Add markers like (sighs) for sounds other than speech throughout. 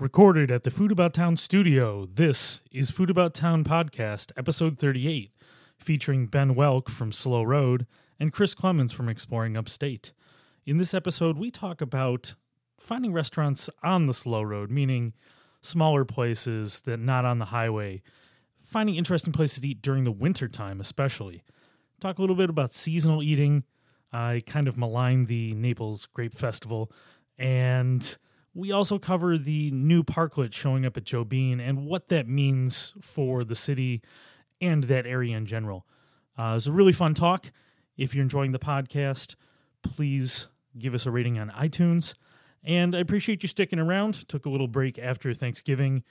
Recorded at the Food About Town studio, this is Food About Town Podcast, episode 38, featuring Ben Welk from Slow Road and Chris Clemens from Exploring Upstate. In this episode, we talk about finding restaurants on the slow road, meaning smaller places that not on the highway, finding interesting places to eat during the winter time, especially. Talk a little bit about seasonal eating. I kind of malign the Naples Grape Festival, and we also cover the new parklet showing up at Joe Bean and what that means for the city and that area in general. Uh, it was a really fun talk. If you're enjoying the podcast, please give us a rating on iTunes. And I appreciate you sticking around. Took a little break after Thanksgiving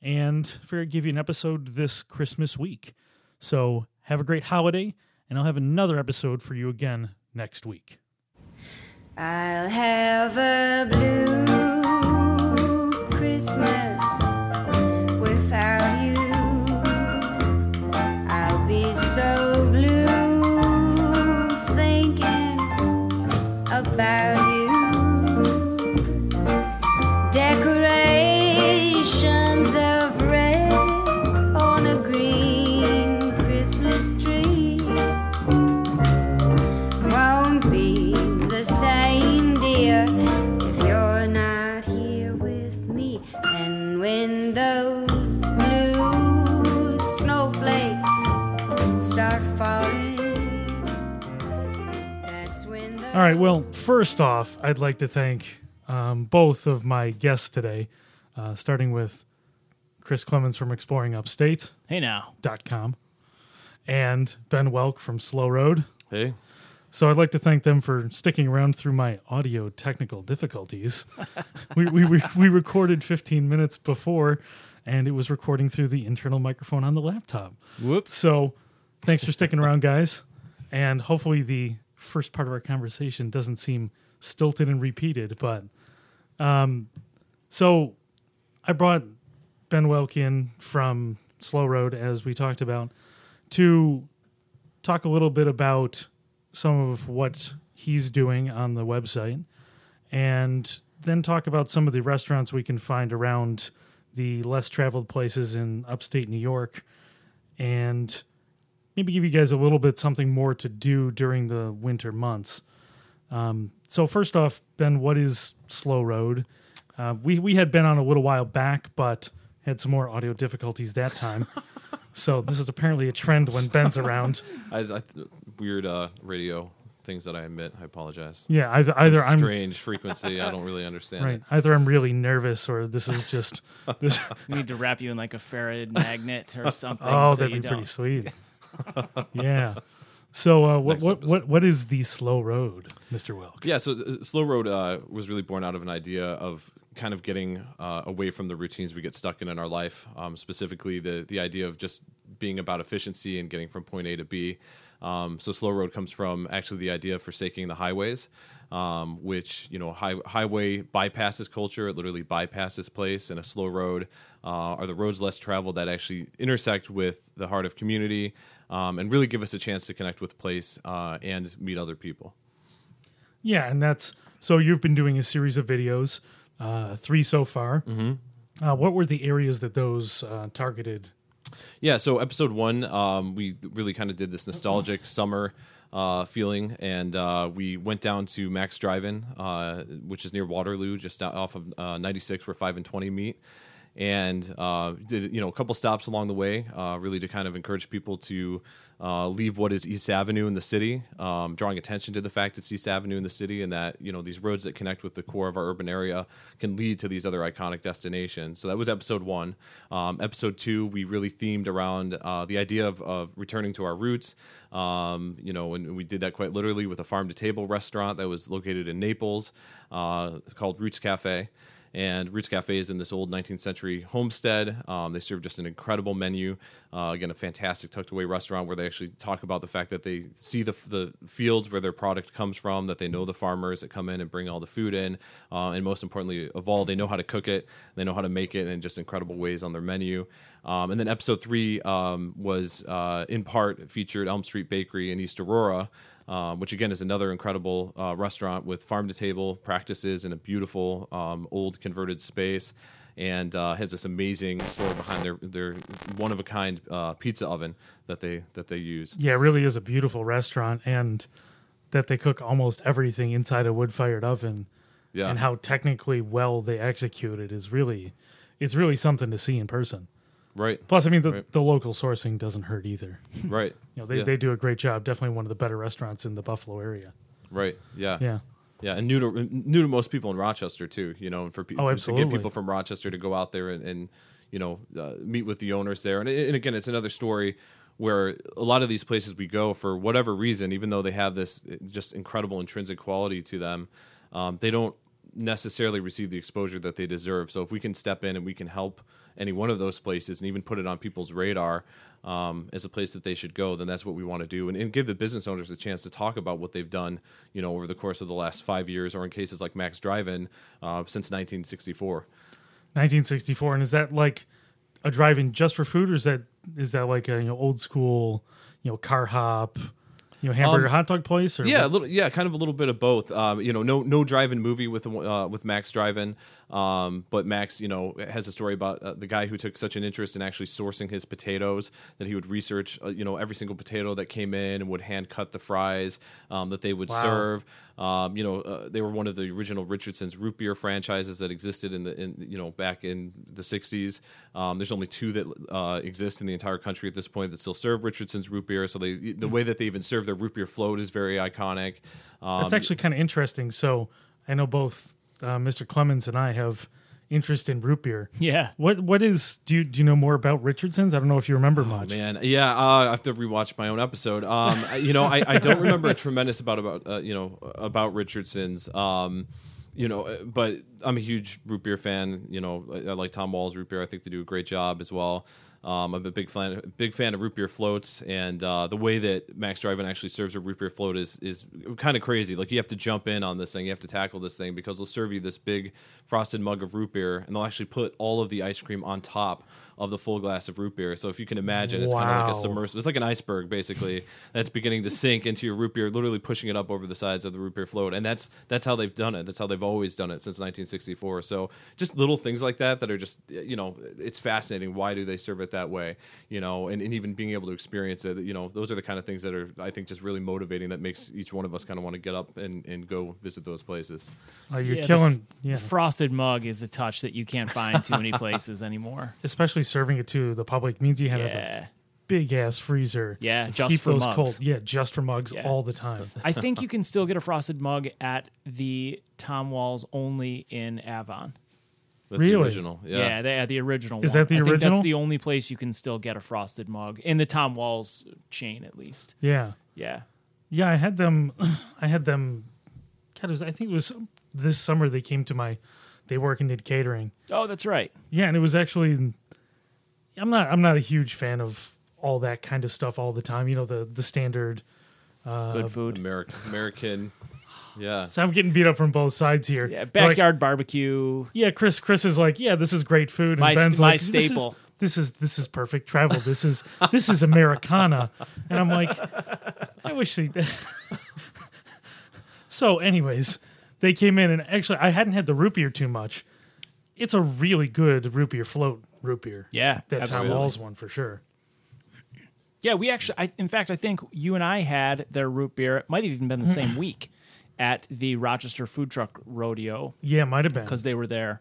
and figured I'd give you an episode this Christmas week. So have a great holiday, and I'll have another episode for you again next week. I'll have a blue Christmas right. Well, first off, I'd like to thank um, both of my guests today, uh, starting with Chris Clemens from Exploring Upstate. Hey now. Dot com. and Ben Welk from Slow Road. Hey, So I'd like to thank them for sticking around through my audio technical difficulties. (laughs) we, we, we, we recorded 15 minutes before, and it was recording through the internal microphone on the laptop. Whoops. So thanks for sticking around, guys. And hopefully the first part of our conversation doesn't seem stilted and repeated. But um, so I brought Ben Welkin from Slow Road, as we talked about, to talk a little bit about some of what he's doing on the website and then talk about some of the restaurants we can find around the less traveled places in upstate New York and maybe give you guys a little bit something more to do during the winter months. Um, so first off, Ben, what is Slow Road? Uh, we we had been on a little while back, but had some more audio difficulties that time. (laughs) so this is apparently a trend when Ben's (laughs) around. I, I, weird uh, radio things that I admit. I apologize. Yeah, either either I'm strange frequency. I don't really understand. right, It. either I'm really nervous or this is just (laughs) this. We need to wrap you in like a Farad magnet or something. oh, so that'd you be pretty don't. sweet. (laughs) yeah. So uh, what what, what what is the slow road, Mister Welk? Yeah, so uh, Slow Road uh, was really born out of an idea of kind of getting uh, away from the routines we get stuck in in our life. Um, specifically, the the idea of just being about efficiency and getting from point A to B. Um, so Slow Road comes from actually the idea of forsaking the highways, um, which you know high, highway bypasses culture. It literally bypasses place, and a slow road uh, are the roads less traveled that actually intersect with the heart of community um, and really give us a chance to connect with place uh, and meet other people. Yeah, and that's so you've been doing a series of videos, uh, three so far. Mm-hmm. Uh, what were the areas that those uh, targeted? Yeah, so episode one, um, we really kind of did this nostalgic summer uh, feeling, and uh, we went down to Mac's Drive-In, uh, which is near Waterloo, just off of uh, 96, where five and twenty meet, and uh, did you know a couple stops along the way, uh, really to kind of encourage people to uh, leave what is East Avenue in the city, um, drawing attention to the fact it's East Avenue in the city, and that you know these roads that connect with the core of our urban area can lead to these other iconic destinations. So that was episode one. Um, episode two, we really themed around uh, the idea of, of returning to our roots. Um, you know, and we did that quite literally with a farm to table restaurant that was located in Naples uh, called Roots Cafe. And Roots Cafe is in this old 19th century homestead. Um, they serve just an incredible menu. Uh, again, a fantastic tucked away restaurant where they actually talk about the fact that they see the, the fields where their product comes from, that they know the farmers that come in and bring all the food in. Uh, and most importantly of all, they know how to cook it, they know how to make it in just incredible ways on their menu. Um, and then episode three um, was uh, in part featured Elm Street Bakery in East Aurora. Um, which again is another incredible uh, restaurant with farm to table practices in a beautiful um, old converted space. And uh, has this amazing store behind their their one of a kind uh, pizza oven that they that they use. Yeah, it really is a beautiful restaurant, and that they cook almost everything inside a wood fired oven, Yeah, and how technically well they execute it is really, it's really something to see in person. Right, Plus, I mean, the, Right. the local sourcing doesn't hurt either. (laughs) right, (laughs) You know, they, Yeah. they do a great job. Definitely one of the better restaurants in the Buffalo area. right, yeah, Yeah. Yeah, and new to new to most people in Rochester too. You know, and for pe- Oh, to- to, get people from Rochester to go out there and, and you know uh, meet with the owners there. And, and again, it's another story where a lot of these places we go for whatever reason, even though they have this uh, just incredible intrinsic quality to them, um, they don't necessarily receive the exposure that they deserve. So if we can step in and we can help any one of those places and even put it on people's radar um, as a place that they should go, then that's what we want to do, and, and give the business owners a chance to talk about what they've done, you know, over the course of the last five years, or in cases like Mac's Drive-In uh, since 1964. 1964, and is that like a drive-in just for food, or is that is that like a you know old school, you know, car hop, you know, hamburger Um, hot dog place? Or Yeah, a little, yeah, kind of a little bit of both. Um, you know, no no drive-in movie with uh, with Mac's Drive-In, um, but Mac's, you know, has a story about uh, the guy who took such an interest in actually sourcing his potatoes that he would research, uh, you know, every single potato that came in and would hand cut the fries um, that they would Wow. serve. Um, you know, uh, they were one of the original Richardson's root beer franchises that existed in the in you know back in the '60s. Um, there's only two that uh, exist in the entire country at this point that still serve Richardson's root beer. So they the way that they even serve their root beer float is very iconic. Um, That's actually kind of interesting. So I know both uh, Mr. Clemens and I have interest in root beer. Yeah. What what is do you do you know more about Richardson's? I don't know if you remember much. Oh, Man, yeah, uh, I have to rewatch my own episode. Um, you know, I, I don't remember a (laughs) tremendous about about uh, you know about Richardson's. Um, you know, uh, but I'm a huge root beer fan. You know, I, I like Tom Wahl's root beer. I think they do a great job as well. Um, I'm a big fan, big fan of root beer floats, and uh, the way that Mac's Drive-In actually serves a root beer float is is kind of crazy. Like you have to jump in on this thing, you have to tackle this thing because they'll serve you this big frosted mug of root beer, and they'll actually put all of the ice cream on top of the full glass of root beer. So if you can imagine, it's kind of like a Wow. submersible. It's like an iceberg basically that's beginning to sink into your root beer, literally pushing it up over the sides of the root beer float. And that's that's how they've done it. That's how they've always done it since 1964. So just little things like that that are just you know it's fascinating. Why do they serve it that way? You know, and, and even being able to experience it. You know, those are the kind of things that are I think just really motivating. That makes each one of us kind of want to get up and, and go visit those places. Uh, you're Yeah, the killing, f- yeah. The frosted mug is a touch that you can't find too many (laughs) places anymore. Especially serving it to the public means you have a big ass freezer. Yeah, just keep for those mugs. cold. Yeah, just for mugs Yeah. all the time. (laughs) I think you can still get a frosted mug at the Tom Wahl's only in Avon. That's the original. Yeah, Yeah. they the original. Is one. that the I think original? That's the only place you can still get a frosted mug in the Tom Wahl's chain, at least. Yeah. Yeah. Yeah, I had them. (clears throat) I had them. God, it was, I think it was this summer they came to my. They work and did catering. Oh, that's right. Yeah, and it was actually. I'm not. I'm not a huge fan of all that kind of stuff all the time. You know the the standard. Uh, Good food. American, American. (sighs) Yeah. So I'm getting beat up from both sides here. Yeah, They're like, backyard barbecue. yeah, Chris. Chris is like, yeah, this is great food. And My- Ben's my like, this is- staple. This is, this is perfect travel. This is this is Americana, and I'm like, I wish they. did. so, anyways, they came in and actually, I hadn't had the root beer too much. It's a really good root beer float root beer. Yeah, that Tom absolutely. Wahl's one for sure. Yeah, we actually. I, in fact, I think you and I had their root beer. It might have even been the same (laughs) week at the Rochester Food Truck Rodeo Yeah, might have been. because they were there.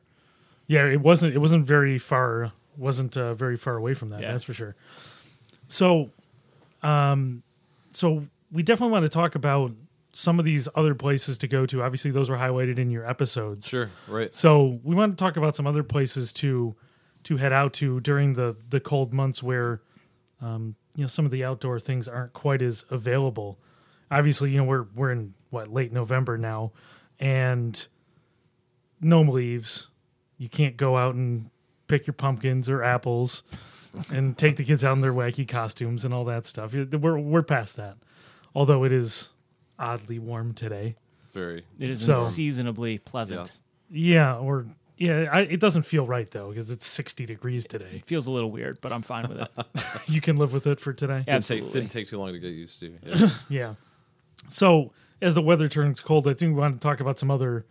Yeah, it wasn't. It wasn't very far. Wasn't uh, very far away from that. Yeah. That's for sure. So, um, so we definitely want to talk about some of these other places to go to. Obviously, those were highlighted in your episodes. Sure. Right. So we want to talk about some other places to to head out to during the the cold months where, um, you know, some of the outdoor things aren't quite as available. Obviously, you know, we're we're in what late November now, and gnome leaves. You can't go out and pick your pumpkins or apples and take the kids out in their wacky costumes and all that stuff. We're we're past that. Although it is oddly warm today. Very. It is So- unseasonably pleasant. Yes. Yeah, or yeah, I, it doesn't feel right though because it's 60 degrees today. It feels a little weird, but I'm fine with it. (laughs) You can live with it for today. Yeah. Didn't take, Absolutely. didn't take too long to get used to. Yeah. (laughs) Yeah. So as the weather turns cold, I think we want to talk about some other,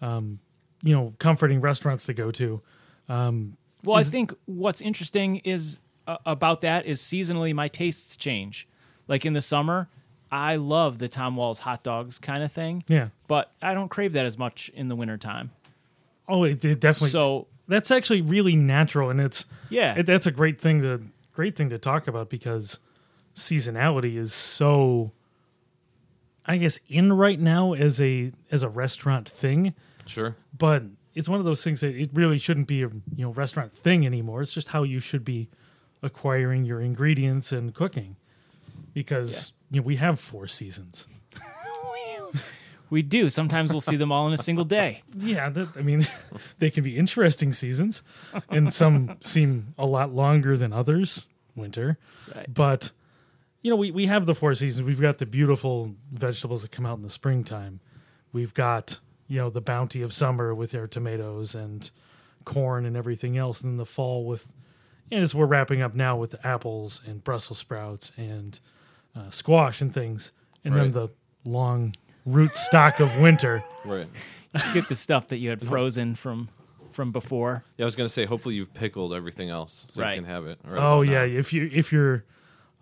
um, you know, comforting restaurants to go to. Um, Well, I think what's interesting is uh, about that is seasonally my tastes change. Like in the summer, I love the Tom Wahl's hot dogs kind of thing. Yeah. But I don't crave that as much in the wintertime. Oh, it, it definitely. So that's actually really natural, and it's Yeah. it, that's a great thing to great thing to talk about because seasonality is so, I guess, in right now as a as a restaurant thing, Sure. but it's one of those things that it really shouldn't be a you know restaurant thing anymore. It's just how you should be acquiring your ingredients and cooking, because you know we have four seasons. (laughs) we do. Sometimes we'll see them all in a single day. (laughs) Yeah, that, I mean, (laughs) they can be interesting seasons, and some seem a lot longer than others. Winter, Right. but you know, we we have the four seasons. We've got the beautiful vegetables that come out in the springtime. We've got you know the bounty of summer with our tomatoes and corn and everything else, and then the fall with, and as we're wrapping up now with apples and Brussels sprouts and uh, squash and things, and then the long root stock of winter. Right. You Get the stuff that you had frozen from from before. Yeah, I was gonna say. Hopefully, you've pickled everything else so Right. you can have it. right Oh about yeah, if you if you're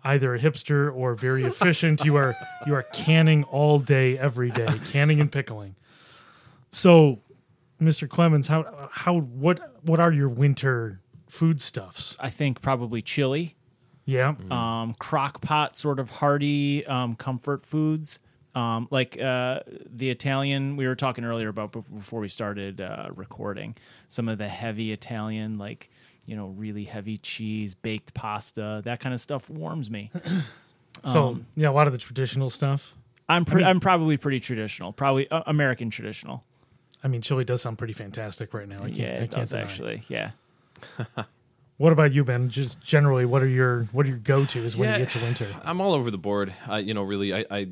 either a hipster or very efficient, you are you are canning all day every day, canning and pickling. So, Mr. Clemens, how how what what are your winter foodstuffs? I think probably chili, Yeah. um, crock pot sort of hearty um, comfort foods. Um, like uh, the Italian we were talking earlier about before we started uh, recording, some of the heavy Italian, like you know, really heavy cheese, baked pasta, that kind of stuff warms me. (clears throat) So, um, yeah, a lot of the traditional stuff. I'm pre- mean- I'm probably pretty traditional, probably uh, American traditional. I mean, chili does sound pretty fantastic right now. I can't, Yeah, I it can't does deny. actually. Yeah. (laughs) What about you, Ben? Just generally, what are your what are your go tos when Yeah. you get to winter? I'm all over the board. I, you know, really, I, I,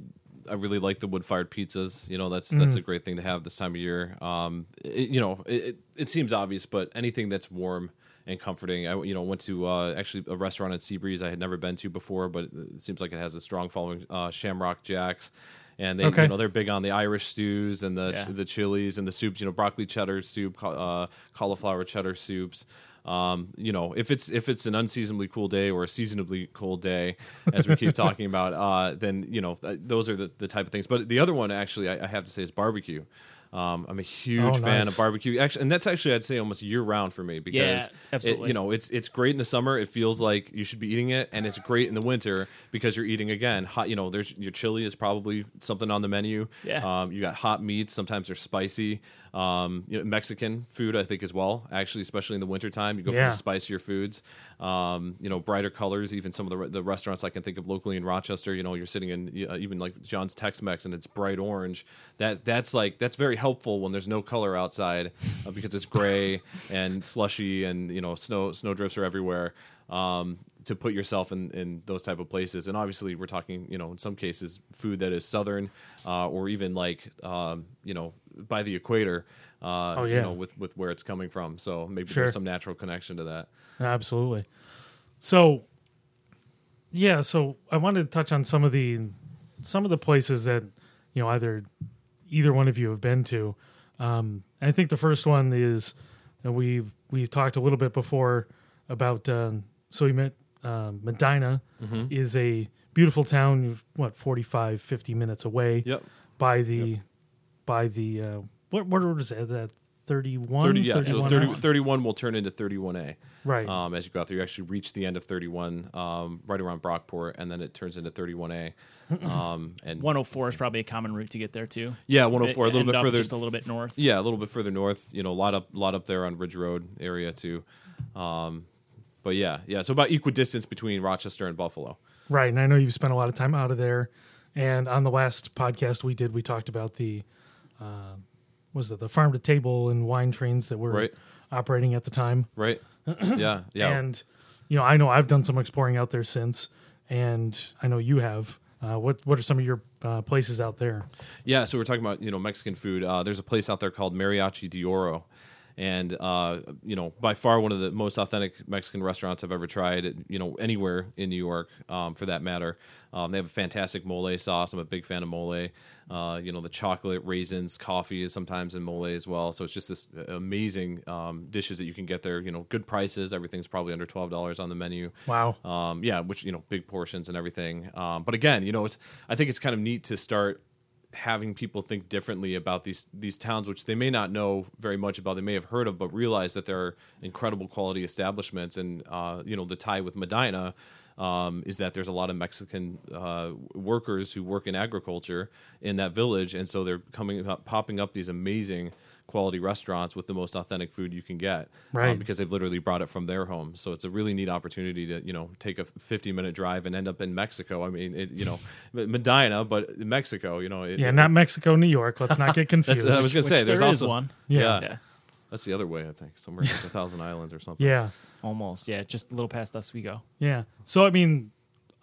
I really like the wood fired pizzas. You know, that's that's Mm. a great thing to have this time of year. Um, it, you know, it, it, seems obvious, but anything that's warm and comforting. I, you know, went to uh, actually a restaurant at Seabreeze I had never been to before, but it seems like it has a strong following. Uh, Shamrock Jacks. And they, Okay. you know, they're big on the Irish stews and the Yeah. the chilies and the soups. You know, broccoli cheddar soup, uh, cauliflower cheddar soups. Um, you know, if it's if it's an unseasonably cool day or a seasonably cold day, as we keep (laughs) talking about, uh, then you know th- those are the, the type of things. But the other one, actually, I, I have to say is barbecue. Um, I'm a huge Oh, fan nice. of barbecue, actually, and that's actually I'd say almost year round for me because Yeah, it- you know it's it's great in the summer. It feels like you should be eating it, and it's great in the winter because you're eating again hot. You know, there's your chili is probably something on the menu. Yeah. Um, you got hot meats. Sometimes they're spicy. Um, you know, Mexican food, I think, as well. Actually, especially in the wintertime, you go Yeah. for the spicier foods. Um, you know, brighter colors. Even some of the the restaurants I can think of locally in Rochester. You know, you're sitting in uh, even like John's Tex-Mex, and it's bright orange. That that's like that's very helpful when there's no color outside uh, because it's gray and slushy, and you know, snow snow drifts are everywhere. Um, to put yourself in, in those type of places, and obviously we're talking, you know, in some cases, food that is southern, uh, or even like, um, you know, by the equator, uh, Oh, yeah. you know, with with where it's coming from. So maybe Sure. there's some natural connection to that. Absolutely. So, yeah. So I wanted to touch on some of the some of the places that you know either either one of you have been to. Um, I think the first one is we we talked a little bit before about. Um, so we met uh, Medina is a beautiful town. What 45, 50 minutes away Yep. by the by the uh, what what was it? That 31, 30, yeah, so 31 30, 31 will turn into 31A. Right. Um, as you go out there, you actually reach the end of 31, um, right around Brockport, and then it turns into 31A. (clears throat) Um, and 104 is probably a common route to get there too. yeah, 104, a little bit further, just a little bit north. Yeah, a little bit further north. You know, a lot up, lot up there on Ridge Road area too. Um, but yeah, yeah. So about equidistance between Rochester and Buffalo. Right, and I know you've spent a lot of time out of there. And on the last podcast we did, we talked about the uh, was it the farm to table and wine trains that were Right. operating at the time. Right. (clears throat) yeah. Yeah. And you know, I know I've done some exploring out there since, and I know you have. Uh, what what are some of your uh, places out there? Yeah, so we're talking about you know Mexican food. Uh, there's a place out there called Mariachi de Oro, and uh, you know by far one of the most authentic Mexican restaurants I've ever tried. You know anywhere in New York, um, for that matter. Um, they have a fantastic mole sauce. I'm a big fan of mole. Uh, you know the chocolate, raisins, coffee is sometimes in mole as well. So it's just this amazing um, dishes that you can get there. You know, good prices. Everything's probably under twelve dollars on the menu. Wow. Um, yeah, which you know, big portions and everything. Um, but again, you know, it's I think it's kind of neat to start having people think differently about these these towns, which they may not know very much about. They may have heard of, but realize that there are incredible quality establishments. And uh, you know, the tie with Medina um, is that there's a lot of Mexican uh, workers who work in agriculture in that village, and so they're coming up, popping up these amazing quality restaurants with the most authentic food you can get, um, Right. because they've literally brought it from their home. So it's a really neat opportunity to you know take a 50 minute drive and end up in Mexico. I mean, it, you know, (laughs) Medina, but Mexico, you know, it, Yeah, it- not Mexico, New York. Let's not get (laughs) confused. I was gonna Which say there's there is also one. Yeah. Yeah. That's the other way, I think, somewhere like a thousand islands or something. yeah. Almost. Yeah. Just a little past Oswego. Yeah. So I mean,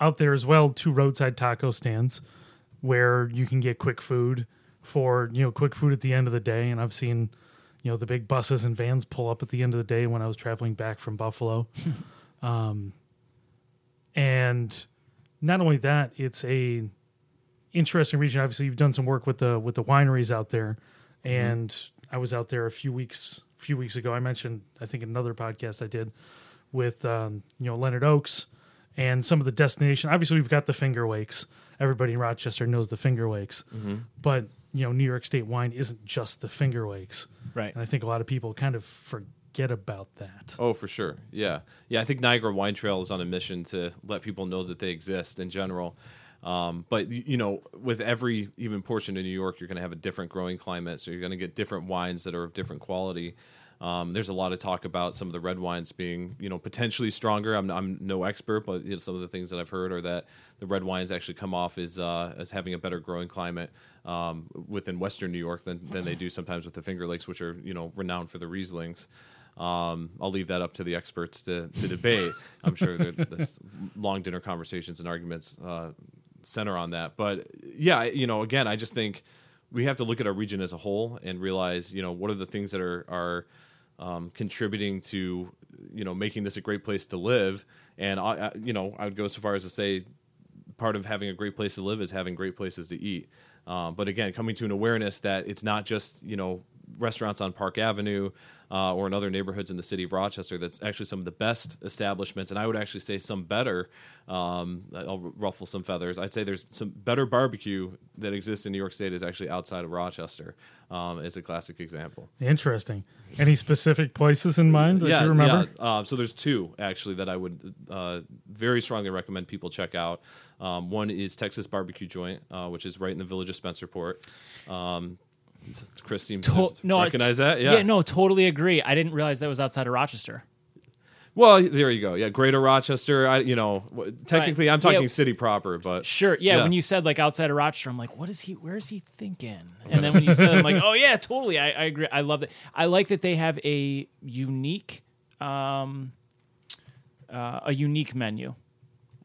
out there as well, two roadside taco stands where you can get quick food for you know quick food at the end of the day. And I've seen you know the big buses and vans pull up at the end of the day when I was traveling back from Buffalo. (laughs) um, and not only that, it's a interesting region. Obviously, you've done some work with the with the wineries out there, and I was out there a few weeks a few weeks ago. I mentioned I think another podcast I did with um, you know Leonard Oakes and some of the destination. Obviously, we've got the Finger Lakes. Everybody in Rochester knows the Finger Lakes, but you know New York State wine isn't just the Finger Lakes, Right. and I think a lot of people kind of forget about that. Oh, for sure. Yeah. Yeah. I think Niagara Wine Trail is on a mission to let people know that they exist in general. Um, but, you know, with every even portion of New York, you're going to have a different growing climate. So you're going to get different wines that are of different quality. Um, there's a lot of talk about some of the red wines being, you know, potentially stronger. I'm, I'm no expert, but you know, some of the things that I've heard are that the red wines actually come off as uh, as having a better growing climate um, within Western New York than, than they do sometimes with the Finger Lakes, which are you know renowned for the Rieslings. Um, I'll leave that up to the experts to, to debate. I'm sure that's long dinner conversations and arguments uh, center on that. But yeah, you know, again, I just think we have to look at our region as a whole and realize, you know, what are the things that are are um, contributing to, you know, making this a great place to live. And I, I, you know, I would go so far as to say, part of having a great place to live is having great places to eat. Um, but again, coming to an awareness that it's not just you know restaurants on Park Avenue uh, or in other neighborhoods in the city of Rochester. That's actually some of the best establishments, and I would actually say some better. Um, I'll ruffle some feathers. I'd say there's some better barbecue that exists in New York State is actually outside of Rochester. Um, is a classic example. Interesting. Any specific places in mind that you remember? Yeah. Um, so there's two actually that I would uh, very strongly recommend people check out. Um, one is Texas Barbecue Joint, uh, which is right in the village of Spencerport. Um, Chris seems To- no, recognize that. Yeah. no, totally agree. I didn't realize that was outside of Rochester. Well, there you go. Yeah, Greater Rochester. I, you know, technically, I'm talking Yeah. city proper, but Sure. Yeah, Yeah. When you said like outside of Rochester, I'm like, what is he? Where is he thinking? And then when you said, I'm like, (laughs) oh yeah, totally. I, I agree. I love that. I like that they have a unique, um, uh, a unique menu.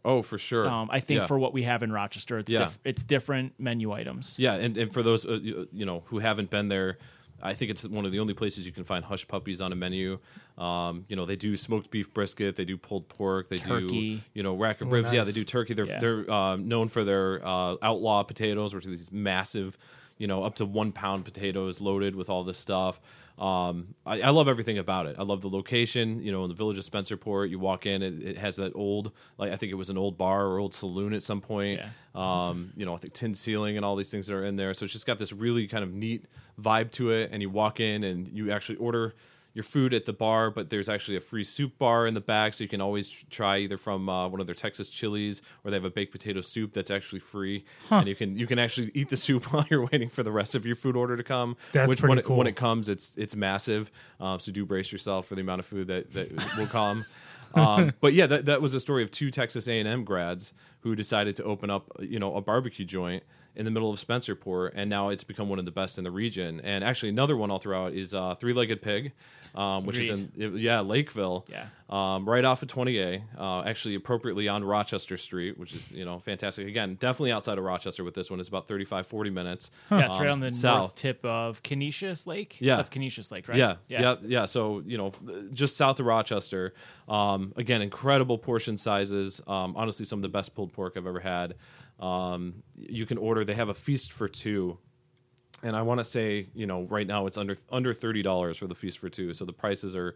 Oh, for sure. Um, I think Yeah. for what we have in Rochester, it's Yeah. diff- it's different menu items. Yeah, and, and for those uh, you you know who haven't been there, I think it's one of the only places you can find hush puppies on a menu. Um, you know, they do smoked beef brisket, they do pulled pork, they do you know rack of Oh, ribs. Yeah, nice. they do turkey. They're Yeah. they're um, known for their uh, outlaw potatoes, which are these massive, you know, up to one pound potatoes loaded with all this stuff. Um, I, I love everything about it. I love the location. You know, in the village of Spencerport, you walk in, it, it has that old, like I think it was an old bar or old saloon at some point. Yeah. Um, you know, I think tin ceiling and all these things that are in there. So it's just got this really kind of neat vibe to it. And you walk in and you actually order your food at the bar, but there's actually a free soup bar in the back, so you can always try either from uh, one of their Texas chilies or they have a baked potato soup that's actually free, and you can you can actually eat the soup (laughs) while you're waiting for the rest of your food order to come. That's which pretty when it, cool. when it comes, it's it's massive. Um, so do brace yourself for the amount of food that that (laughs) will come. um, but yeah, that, that was a story of two Texas A&M grads who decided to open up, you know, a barbecue joint in the middle of Spencerport, and now it's become one of the best in the region. And actually, another one I'll throw out is uh, Three Legged Pig, um, which is in yeah Lakeville, Yeah. um, right off of 20A, uh, actually appropriately on Rochester Street, which is you know fantastic. Again, definitely outside of Rochester with this one. It's about 35, 40 minutes. Yeah, um, it's right on the north tip of Conesus Lake. Yeah. that's Conesus Lake, right? Yeah, yeah, yeah, So you know, just south of Rochester. Um, again, incredible portion sizes. Um, honestly, some of the best pulled pork I've ever had. Um, you can order. They have a feast for two, and I want to say, you know, right now it's under under thirty dollars for the feast for two. So the prices are,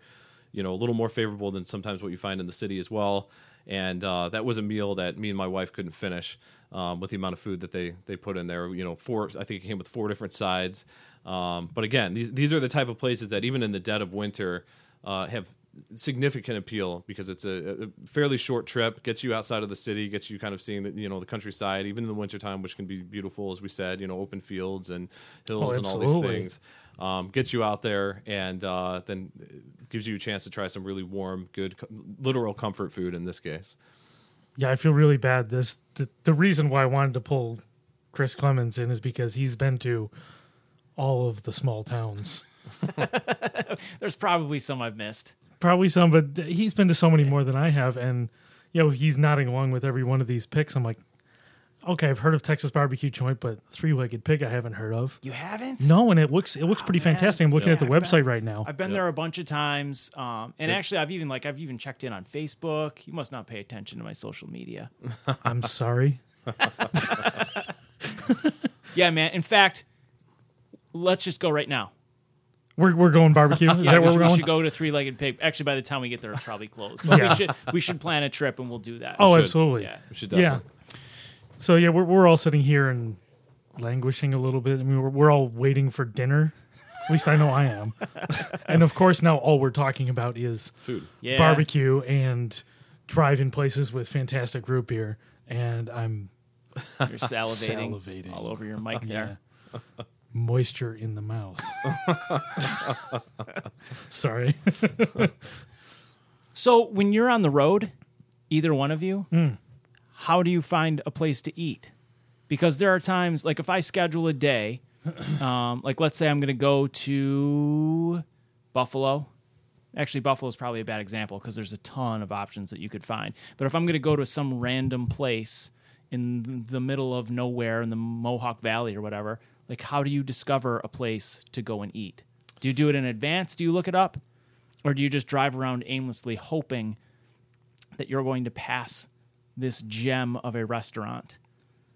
you know, a little more favorable than sometimes what you find in the city as well. And uh, that was a meal that me and my wife couldn't finish um, with the amount of food that they they put in there. You know, four. I think it came with four different sides. Um, but again, these these are the type of places that even in the dead of winter uh, have significant appeal because it's a, a fairly short trip gets you outside of the city gets you kind of seeing the you know the countryside even in the wintertime which can be beautiful as we said you know open fields and hills Oh, and all these things um, gets you out there and uh, then gives you a chance to try some really warm good literal comfort food in this case Yeah, I feel really bad. This the, the reason why I wanted to pull Chris Clemens in is because he's been to all of the small towns. (laughs) There's probably some I've missed. Probably some, but he's been to so many more than I have, and you know he's nodding along with every one of these picks. I'm like, okay, I've heard of Texas barbecue joint, but three legged pig I haven't heard of. You haven't? No, and it looks it looks pretty man. fantastic. I'm looking at the I bet. website right now. I've been there a bunch of times, um, and actually, I've even like I've even checked in on Facebook. You must not pay attention to my social media. (laughs) I'm sorry. (laughs) yeah, man. In fact, let's just go right now. We're we're going barbecue. Is (laughs) Yeah, that we, where should, we're we going? should go to Three Legged Pig. Actually, by the time we get there, it's probably closed. But Yeah. we should we should plan a trip, and we'll do that. Oh, should. absolutely. yeah. we should Yeah. definitely So yeah, we're we're all sitting here and languishing a little bit. I mean, we're we're all waiting for dinner. At least I know I am. (laughs) and of course, now all we're talking about is food Yeah. barbecue and drive-in places with fantastic root beer. And I'm You're salivating, (laughs) Salivating. all over your mic there. Yeah, moisture in the mouth. (laughs) Sorry. So when you're on the road, either one of you, Hmm. how do you find a place to eat? Because there are times, like if I schedule a day, (clears throat) um, like let's say I'm going to go to Buffalo. Actually, Buffalo is probably a bad example because there's a ton of options that you could find. But if I'm going to go to some random place in the middle of nowhere in the Mohawk Valley or whatever, like how do you discover a place to go and eat? Do you do it in advance? Do you look it up? Or do you just drive around aimlessly hoping that you're going to pass this gem of a restaurant?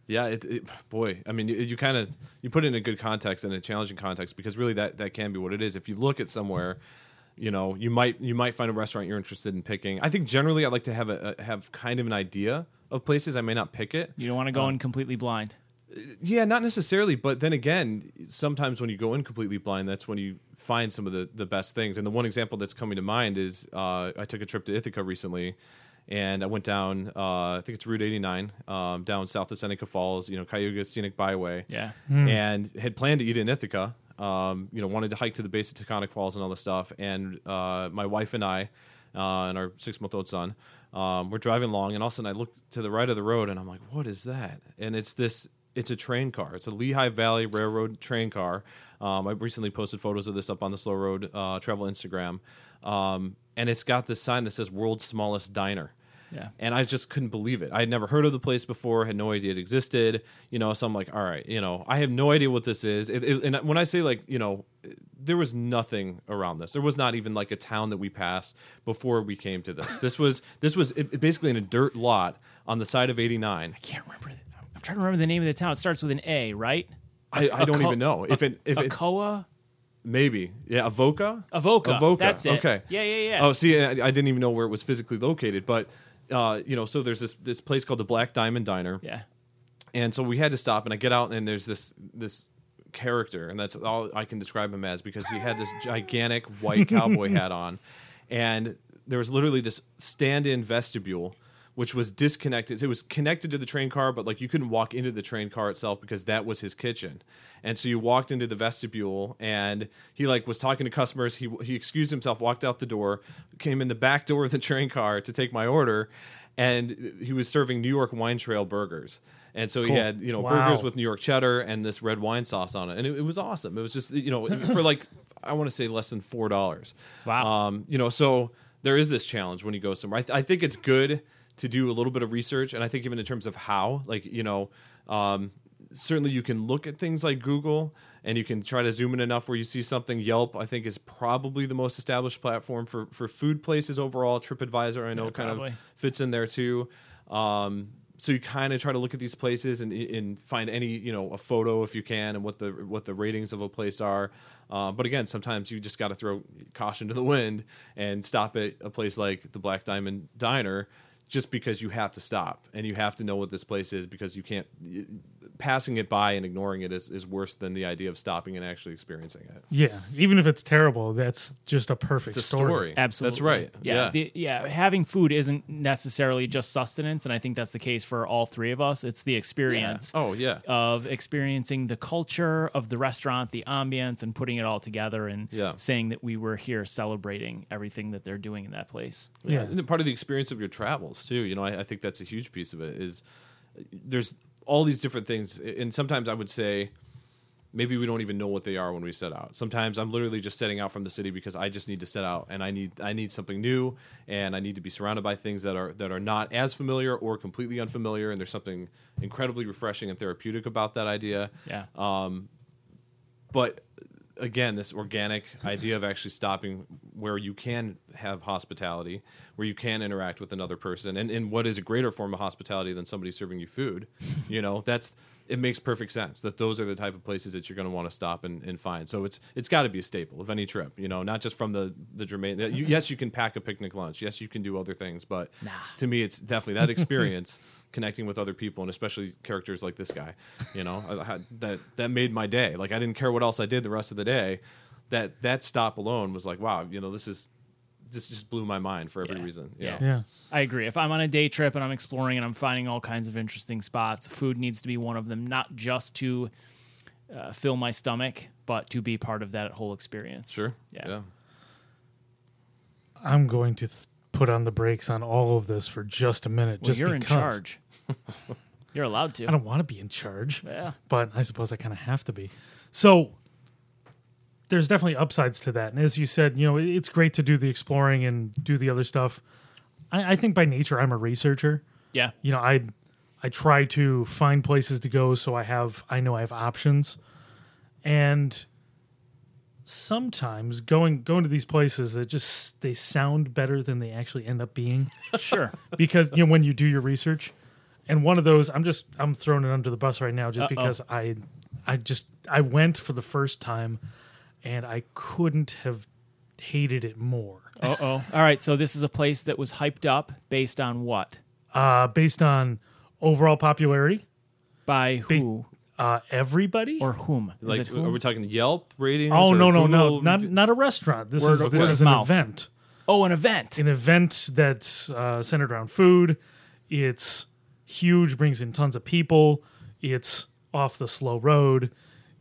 Yeah, it, it boy, I mean, you, you kind of you put it in a good context and a challenging context because really that that can be what it is. If you look at somewhere, you know, you might you might find a restaurant you're interested in picking. I think generally I like to have a, a have kind of an idea of places. I may not pick it. You don't want to go in completely blind. Yeah, not necessarily, but then again, sometimes when you go in completely blind, that's when you find some of the, the best things. And the one example that's coming to mind is uh, I took a trip to Ithaca recently, and I went down. Uh, I think it's Route 89 um, down south of Seneca Falls. You know, Cayuga Scenic Byway. Yeah. and had planned to eat in Ithaca. Um, you know, wanted to hike to the base of Taughannock Falls and all this stuff. And uh, my wife and I uh, and our six month old son um, we're driving along, and all of a sudden I look to the right of the road, and I'm like, "What is that?" And it's this. It's a train car. It's a Lehigh Valley Railroad train car. Um, I recently posted photos of this up on the Slow Road uh, Travel Instagram, um, and it's got this sign that says "World's Smallest Diner." Yeah. and I just couldn't believe it. I had never heard of the place before, had no idea it existed. You know, so I'm like, all right, you know, I have no idea what this is. It, it, and when I say like, you know, there was nothing around this. There was not even like a town that we passed before we came to this. This was this was it, it basically in a dirt lot on the side of 89. I can't remember. The, I'm trying to remember the name of the town. It starts with an A, right? I, I don't even know if it if it maybe yeah Avoca Avoca. Avoca. That's it. Okay. Yeah, yeah, yeah. Oh, see, I, I didn't even know where it was physically located, but uh, you know, so there's this this place called the Black Diamond Diner. yeah. and so we had to stop and i get out and there's this this character and that's all i can describe him as because he had this gigantic white cowboy (laughs) hat on and there was literally this stand-in vestibule which was disconnected. It was connected to the train car, but like you couldn't walk into the train car itself because that was his kitchen. And so you walked into the vestibule, and he like was talking to customers. He he excused himself, walked out the door, came in the back door of the train car to take my order, and he was serving New York Wine Trail burgers. And so he had you know Wow. burgers with New York cheddar and this red wine sauce on it, and it, it was awesome. It was just you know (laughs) for like I want to say less than four dollars. Wow. Um, you know, so there is this challenge when you go somewhere. I, th- I think it's good to do a little bit of research, and I think even in terms of how, like you know, um, certainly you can look at things like Google and you can try to zoom in enough where you see something. Yelp, I think, is probably the most established platform for for food places overall. TripAdvisor, I know, Yeah, kind of fits in there too. Um, so you kind of try to look at these places and, and find any you know a photo if you can and what the what the ratings of a place are. Uh, but again, sometimes you just got to throw caution to the wind and stop at a place like the Black Diamond Diner just because you have to stop and you have to know what this place is because you can't passing it by and ignoring it is, is worse than the idea of stopping and actually experiencing it. Yeah, even if it's terrible, that's just a perfect It's a story. story. Absolutely. That's right. Yeah. Yeah. The, yeah. Having food isn't necessarily just sustenance. And I think that's the case for all three of us. It's the experience Oh yeah. of experiencing the culture of the restaurant, the ambience, and putting it all together and Yeah. saying that we were here celebrating everything that they're doing in that place. Yeah. and part of the experience of your travels too. You know, I, I think that's a huge piece of it. Is uh, there's all these different things, and sometimes I would say maybe we don't even know what they are when we set out. Sometimes I'm literally just setting out from the city because I just need to set out, and I need I need something new, and I need to be surrounded by things that are that are not as familiar or completely unfamiliar. And there's something incredibly refreshing and therapeutic about that idea Yeah. Um, but again this organic idea of actually stopping where you can have hospitality where you can interact with another person. And, and what is a greater form of hospitality than somebody serving you food? You know that's it makes perfect sense that those are the type of places that you're going to want to stop and, and find. So it's it's got to be a staple of any trip you know not just from the the germain you, yes you can pack a picnic lunch. Yes you can do other things but to me it's definitely that experience (laughs) connecting with other people and especially characters like this guy you know I, had, that that made my day. Like i didn't care what else i did the rest of the day. That that stop alone was like wow you know this is this just blew my mind for every Yeah. reason you Yeah. Yeah. I agree. If I'm on a day trip and I'm exploring and I'm finding all kinds of interesting spots, food needs to be one of them, not just to uh, fill my stomach, but to be part of that whole experience. sure Yeah. yeah I'm going to th- put on the brakes on all of this for just a minute. Well, just you're in because. charge. (laughs) you're allowed to. I don't want to be in charge, Yeah. but I suppose I kind of have to be. So there's definitely upsides to that. And as you said, you know, it's great to do the exploring and do the other stuff. I, I think by nature I'm a researcher. Yeah. You know, I I try to find places to go so I have I know I have options. And sometimes going going to these places that just they sound better than they actually end up being (laughs) Sure. because you know when you do your research and one of those i'm just i'm throwing it under the bus right now just Uh-oh. because i i just i went for the first time and i couldn't have hated it more Uh oh. All right. So this is a place that was hyped up based on what? uh based on overall popularity By who uh everybody or whom? Is like it whom? are we talking yelp ratings oh or no no no Google not not a restaurant this Word is of- this word is of an mouth. event oh, an event. an event that's uh, centered around food. It's huge, brings in tons of people. It's off the slow road.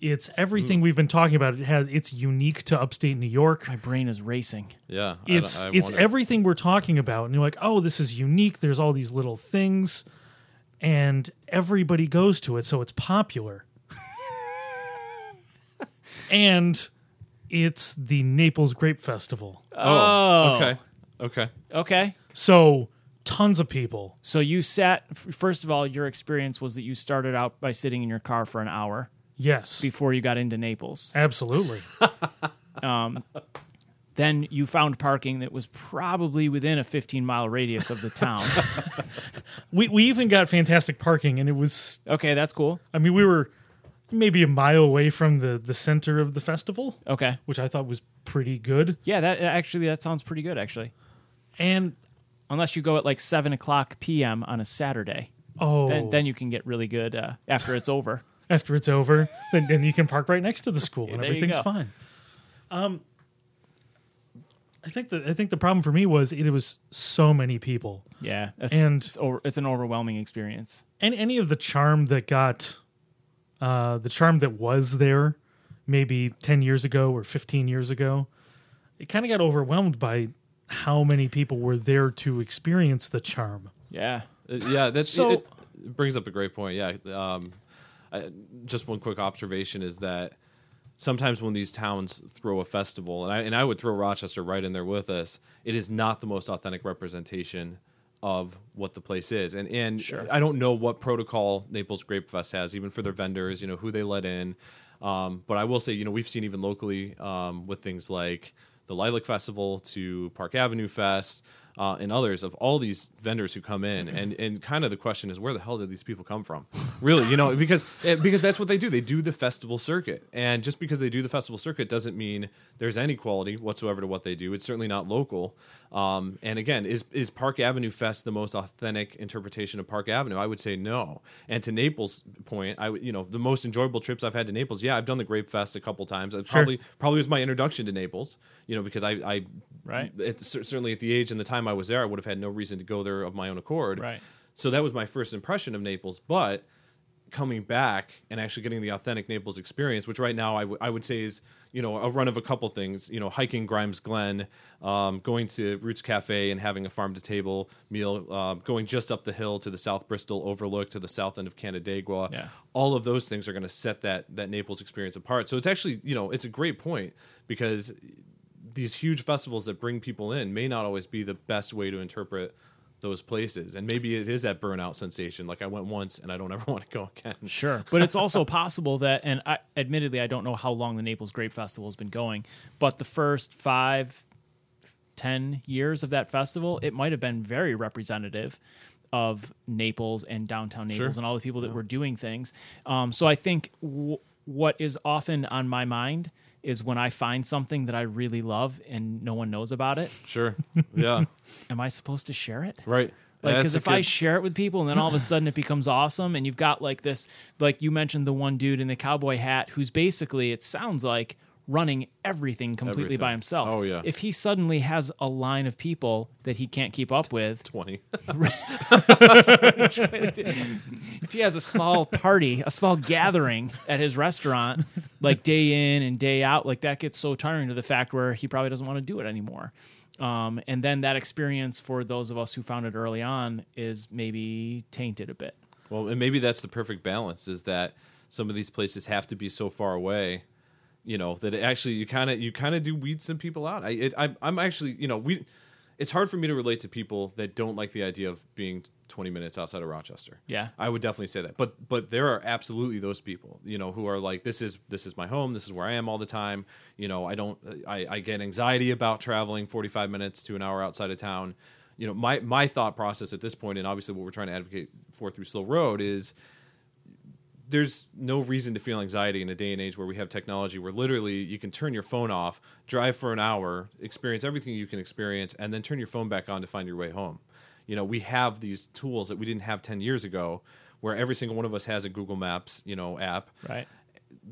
It's everything mm. we've been talking about. It has it's unique to upstate New York. My brain is racing. yeah I- It's I it's wanna- everything we're talking about, and you're like, oh, this is unique. There's all these little things, and everybody goes to it, so it's popular. (laughs) and it's the Naples Grape Festival, oh. oh okay okay Okay. so tons of people. So you sat. f- First of all, your experience was that you started out by sitting in your car for an hour Yes, before you got into Naples. absolutely. (laughs) Then you found parking that was probably within a 15 mile radius of the town. (laughs) We we even got fantastic parking, and it was. okay, that's cool. I mean, we were maybe a mile away from the the center of the festival, Okay. which I thought was pretty good. Yeah, that actually that sounds pretty good. Actually, And unless you go at like seven o'clock p.m. on a Saturday, oh, then then you can get really good uh, after it's over. After it's over, then then you can park right next to the school, and (laughs) there you everything's go. fine. Um, I think the I think the problem for me was it was so many people. Yeah, And- it's, over, it's an overwhelming experience. and any of the charm that got uh the charm that was there maybe 10 years ago or 15 years ago it kind of got overwhelmed by how many people were there to experience the charm Yeah, Uh, yeah, that's So- it, it brings up a great point. Yeah, um, I, just one quick observation is that sometimes when these towns throw a festival, and I and I would throw Rochester right in there with us, it is not the most authentic representation of what the place is. And and I don't know what protocol Naples Grape Fest has, even for their vendors, you know, who they let in. Um, but I will say, you know, we've seen even locally um, with things like the Lilac Festival to Park Avenue Fest uh, and others of all these vendors who come in, and and kind of the question is, where the hell did these people come from? Really, you know, because eh, because that's what they do. They do the festival circuit, and just because they do the festival circuit doesn't mean there's any quality whatsoever to what they do. It's certainly not local. Um, and again, is is Park Avenue Fest the most authentic interpretation of Park Avenue? I would say no. And to Naples' point, I would you know the most enjoyable trips I've had to Naples. Yeah, I've done the Grape Fest a couple times. It probably probably was my introduction to Naples. You know, because I I Right. at, certainly at the age and the time I was there, I would have had no reason to go there of my own accord. Right. So that was my first impression of Naples. But coming back and actually getting the authentic Naples experience, which right now I, w- I would say is you know a run of a couple things. You know, hiking Grimes Glen, um, going to Roots Cafe and having a farm to table meal, uh, going just up the hill to the South Bristol Overlook to the south end of Canandaigua. Yeah. All of those things are going to set that that Naples experience apart. So it's actually you know it's a great point because these huge festivals that bring people in may not always be the best way to interpret those places. And maybe it is that burnout sensation. Like i went once and i don't (laughs) ever want to go again. Sure, (laughs) but it's also possible that, and I, admittedly, I don't know how long the Naples Grape Festival has been going, but the first five, ten years of that festival, it might have been very representative of Naples and downtown Naples Sure. and all the people that were doing things. Um, so I think w- what is often on my mind is when I find something that I really love and no one knows about it. sure yeah (laughs) Am I supposed to share it? right Like, because if I share it with people and then all of a sudden it becomes awesome, and you've got like this, like you mentioned the one dude in the cowboy hat who's basically, it sounds like, running everything completely by himself. Oh, yeah. If he suddenly has a line of people that he can't keep up with, (laughs) 20 (laughs) if he has a small party, a small gathering at his restaurant, like day in and day out, like that gets so tiring to the fact where he probably doesn't want to do it anymore. Um, and then that experience for those of us who found it early on is maybe tainted a bit. well and maybe that's the perfect balance is that some of these places have to be so far away you know that actually you kind of you kind of do weed some people out i it, I, i'm actually you know we it's hard for me to relate to people that don't like the idea of being 20 minutes outside of rochester Yeah. I would definitely say that. But but there are absolutely those people, you know, who are like, this is this is my home, this is where I am all the time. You know, I don't I, I get anxiety about traveling 45 minutes to an hour outside of town. You know, my my thought process at this point, and obviously what we're trying to advocate for through Slow Road is there's no reason to feel anxiety in a day and age where we have technology where literally you can turn your phone off, drive for an hour, experience everything you can experience, and then turn your phone back on to find your way home. You know, we have these tools that we didn't have 10 years ago where every single one of us has a Google Maps, you know, app Right.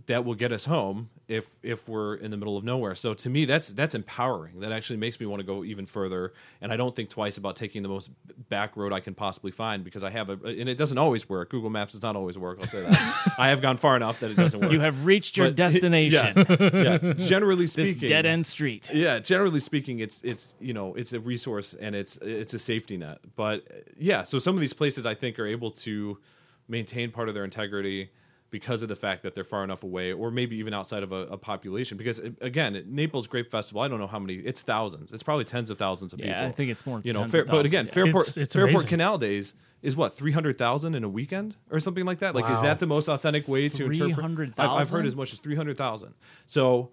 that will get us home if if we're in the middle of nowhere. So to me, that's that's empowering. That actually makes me want to go even further, and I don't think twice about taking the most back road I can possibly find because I have a and it doesn't always work. Google Maps does not always work. I'll say that. (laughs) I have gone far enough that it doesn't work. You have reached your But- (laughs) destination. yeah, (laughs) yeah. Generally this speaking, dead end street. yeah generally speaking it's it's you know it's a resource and it's it's a safety net but yeah so some of these places i think are able to maintain part of their integrity because of the fact that they're far enough away or maybe even outside of a, a population. Because again at naples grape festival i don't know how many it's thousands. It's probably tens of thousands of Yeah, people. I think it's more you know fair, but again thousands, yeah. fairport It's- it's fairport amazing. canal days is what 300000 in a weekend or something like that? Like is that the most authentic way to interpret? 300,000? I've, I've heard as much as 300000 so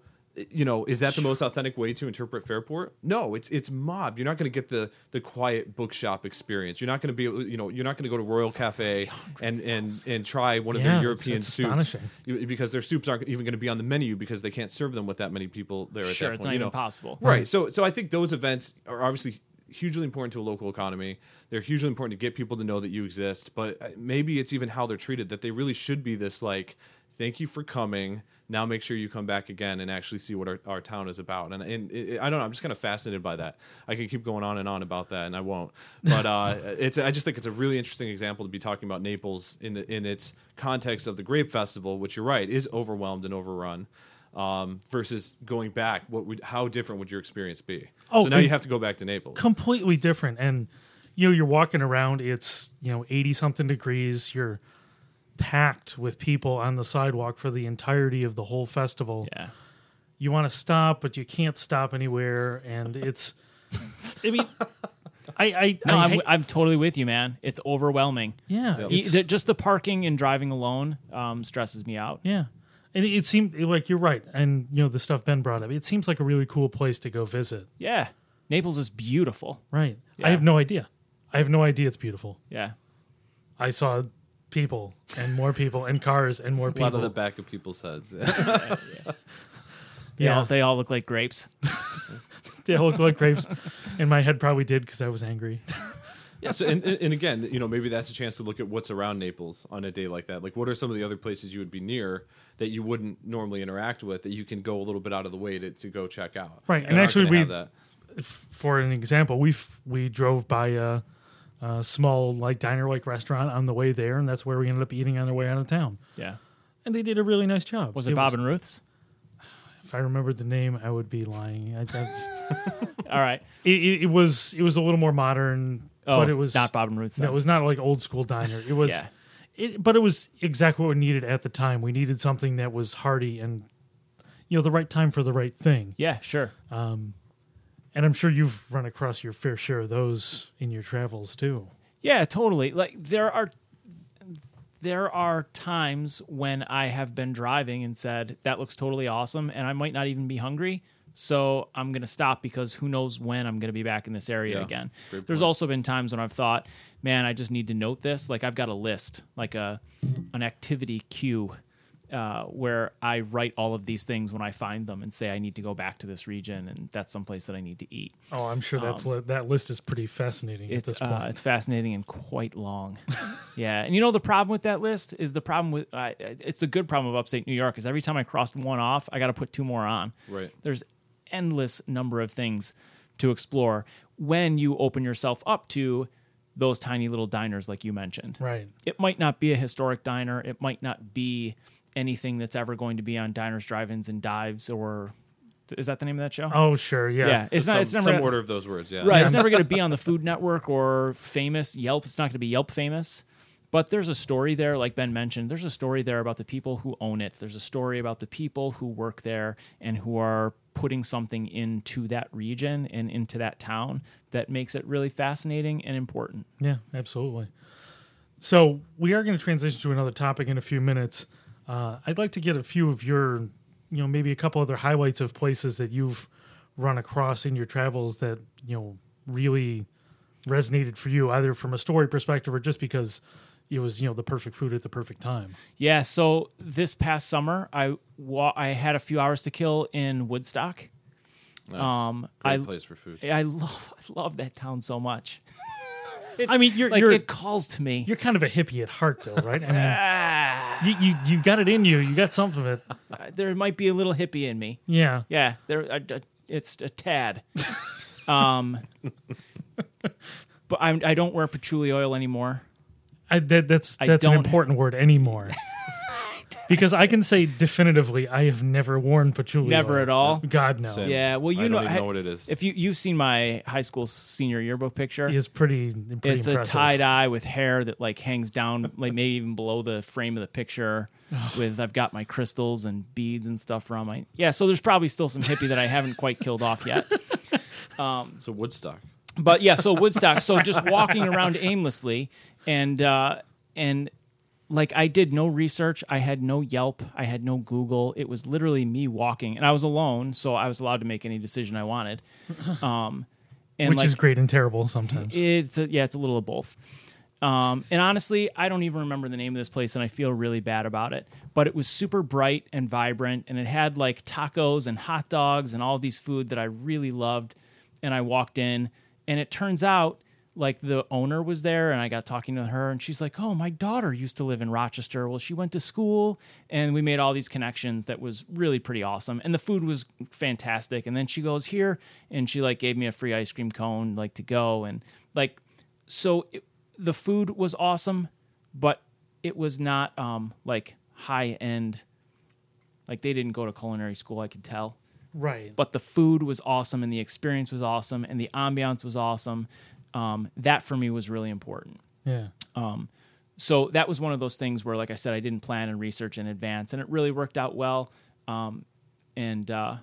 you know, is that the most authentic way to interpret Fairport? No, it's it's mob. You're not going to get the the quiet bookshop experience. You're not going to be, you know, you're not going to go to Royal Cafe and and and try one of Yeah, their European it's soups astonishing. Because their soups aren't even going to be on the menu because they can't serve them with that many people there. At Sure, that it's point, not you even know. possible. Right. So so I think those events are obviously hugely important to a local economy. They're hugely important to get people to know that you exist, but uh, maybe it's even how they're treated that they really should be this like thank you for coming. Now make sure you come back again and actually see what our, our town is about. And, and it, I don't know, I'm just kind of fascinated by that. I can keep going on and on about that, and I won't. But uh, (laughs) it's I just think it's a really interesting example to be talking about Naples in the, in its context of the Grape Festival, which you're right is overwhelmed and overrun. Um, versus going back, what would how different would your experience be? Oh, so now you have to go back to Naples. completely different and you know you're walking around it's you know 80 something degrees you're packed with people on the sidewalk for the entirety of the whole festival Yeah. you want to stop but you can't stop anywhere and it's i mean (laughs) i i, No, I I'm, I'm totally with you, man. It's overwhelming. yeah. E- it's- the- just the parking and driving alone um, stresses me out. yeah and it, seemed like you're right and you know the stuff ben brought up it seems like a really cool place to go visit Yeah. Naples is beautiful. right Yeah. i have no idea i have no idea it's beautiful Yeah. i saw people and more people and cars and more A people lot of the back of people's heads. (laughs) They, Yeah. all, they all look like grapes. (laughs) they all look like grapes. And my head probably did because I was angry. yeah. So and, and and again, you know, maybe that's a chance to look at what's around Naples on a day like that. Like, what are some of the other places you would be near that you wouldn't normally interact with that you can go a little bit out of the way to, to go check out? Right, That and actually we- have that. F- For an example, we f- we drove by a, a small like diner like restaurant on the way there, and that's where we ended up eating on our way out of town. Yeah. And they did a really nice job. Was it, Bob and Ruth's? If I remembered the name, I would be lying. I, I just, (laughs) All right. (laughs) it, it, it was it was a little more modern, Oh, but it was not Bob and Ruth's. No, it was not like old school diner. It was, (laughs) Yeah. it, but it was exactly what we needed at the time. We needed something that was hearty and, you know, the right time for the right thing. Yeah, sure. Um, And I'm sure you've run across your fair share of those in your travels too. Yeah, totally. Like there are there are times when I have been driving and said that looks totally awesome and I might not even be hungry. So I'm going to stop because who knows when I'm going to be back in this area Yeah, again. There's also been times when I've thought, man, I just need to note this. Like I've got a list, like a an activity queue uh, where I write all of these things when I find them and say I need to go back to this region and that's someplace that I need to eat. Oh, I'm sure that's li- that list is pretty fascinating at It's this point. uh, it's fascinating and quite long. (laughs) yeah, and you know the problem with that list is the problem with uh, it's the good problem of upstate New York is every time I crossed one off, I got to put two more on. Right. There's endless number of things to explore when you open yourself up to those tiny little diners like you mentioned. right. It might not be a historic diner. It might not be anything that's ever going to be on diners, drive-ins, and dives. Or is that the name of that show? Oh, sure. Yeah. yeah, it's So not. some, It's never some order of those words. Yeah. Right. It's never going (laughs) to be on the Food Network or famous Yelp. It's not going to be Yelp famous. But there's a story there, like Ben mentioned. There's a story there about the people who own it. There's a story about the people who work there and who are putting something into that region and into that town that makes it really fascinating and important. Yeah, absolutely. So we are going to transition to another topic in a few minutes. Uh, I'd like to get a few of your, you know, maybe a couple other highlights of places that you've run across in your travels that you know really resonated for you, either from a story perspective or just because it was you know the perfect food at the perfect time. Yeah. So this past summer, I wa- I had a few hours to kill in Woodstock. Nice. Um, Great I- place for food. I love I love that town so much. I mean, you're Like you're it calls to me. you're kind of a hippie at heart, though, right? I mean, (laughs) Ah, you, you you got it in you. You got something of it. there might be a little hippie in me. Yeah. Yeah, there. uh, It's a tad. (laughs) um, but I'm, I don't wear patchouli oil anymore. I, that, that's I that's an don't- important word anymore. (laughs) because I can say definitively, I have never worn patchouli. Never oil. at all? God no. Same. Yeah, well, you I know, don't even I- know what it is. If you you've seen my high school senior yearbook picture, it's pretty. pretty it's impressive. a tie dye with hair that like hangs down, like maybe even below the frame of the picture. (sighs) with I've got my crystals and beads and stuff around my yeah. So there's probably still some hippie that I haven't quite killed off yet. (laughs) So Woodstock. but yeah, so Woodstock. So just walking around aimlessly, and uh, and like I did no research. I had no Yelp. I had no Google. It was literally me walking, and I was alone, so I was allowed to make any decision I wanted. (laughs) Um, and which like, is great and terrible sometimes. It's a, yeah, it's a little of both. Um, and honestly, I don't even remember the name of this place, and I feel really bad about it. But it was super bright and vibrant, and it had like tacos and hot dogs and all these food that I really loved. And I walked in, and it turns out like the owner was there and I got talking to her and she's like, "Oh, my daughter used to live in Rochester. Well, she went to school and we made all these connections that was really pretty awesome. And the food was fantastic. And then she goes here and she like gave me a free ice cream cone like to go and like so it, the food was awesome, but it was not um like high end like they didn't go to culinary school, I could tell Right. but the food was awesome and the experience was awesome and the ambiance was awesome. Um, that for me was really important. yeah. So that was one of those things where, like I said, I didn't plan and research in advance, and it really worked out well. Um, and uh,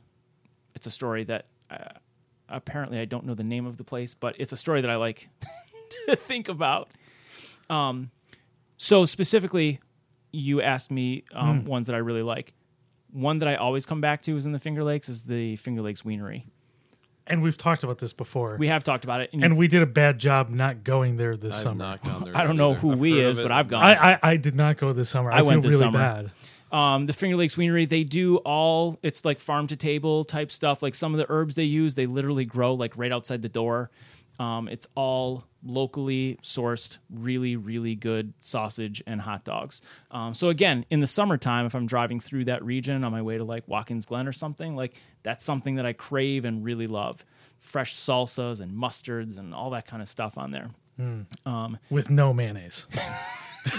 it's a story that uh, apparently I don't know the name of the place, but it's a story that I like (laughs) to think about. Um, so specifically, you asked me um, ones that I really like. One that I always come back to is in the Finger Lakes is the Finger Lakes Wienery. And we've talked about this before. We have talked about it, and we did a bad job not going there this I've summer. not gone there. (laughs) I don't know either. who I've we is, but I've gone. I, I I did not go this summer. I, I feel went this really summer. bad. Um, the Finger Lakes Wienery, they do all it's like farm to table type stuff. Like some of the herbs they use, they literally grow like right outside the door. Um, it's all locally sourced, really, really good sausage and hot dogs. Um, so again, in the summertime, if I'm driving through that region on my way to like Watkins Glen or something, like that's something that I crave and really love. Fresh salsas and mustards and all that kind of stuff on there. With no mayonnaise. (laughs) (laughs)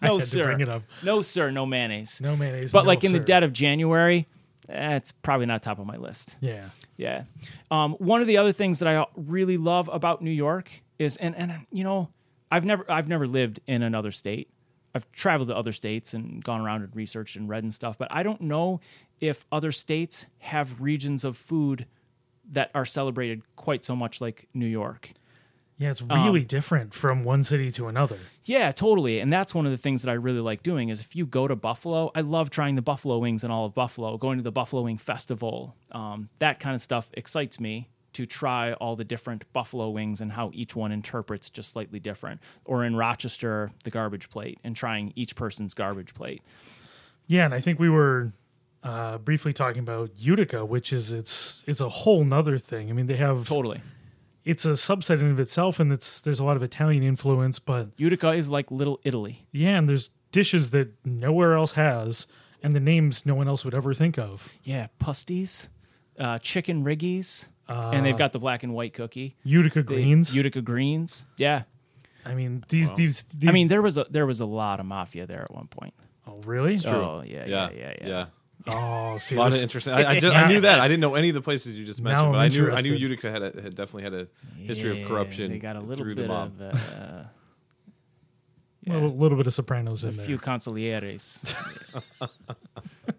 No sir, bring it up. no sir, no mayonnaise. No mayonnaise. But no like in the dead of January, it's probably not top of my list. Yeah. Yeah. Um, one of the other things that I really love about New York is, and and you know, I've never I've never lived in another state. I've traveled to other states and gone around and researched and read and stuff, but I don't know if other states have regions of food that are celebrated quite so much like New York. Yeah, it's Um, really different from one city to another. Yeah, totally. And that's one of the things that I really like doing is if you go to Buffalo, I love trying the buffalo wings and all of Buffalo, going to the Buffalo Wing Festival. Um, that kind of stuff excites me to try all the different buffalo wings and how each one interprets just slightly different. Or in Rochester, the garbage plate and trying each person's garbage plate. Yeah, and I think we were uh, briefly talking about Utica, which is it's it's a whole nother thing. I mean, they have Totally. It's a subset in of itself, and it's there's a lot of Italian influence, but Utica is like little Italy. yeah, and there's dishes that nowhere else has, and the names no one else would ever think of. Yeah, pasties, uh, chicken riggies, and they've got the black and white cookie. Utica The greens. Utica greens. Yeah. I mean, these, these these I mean, there was a there was a lot of mafia there at one point. oh really? True. Oh yeah, yeah, Yeah, yeah, yeah. Oh, see, A lot of interesting. I, I, just, I knew that. I didn't know any of the places you just mentioned, but I knew I knew. Utica had, a, had definitely had a history Yeah, of corruption. They got a little through bit the mob. of uh, a little, little bit of Sopranos a in there. A few consiglieres. (laughs)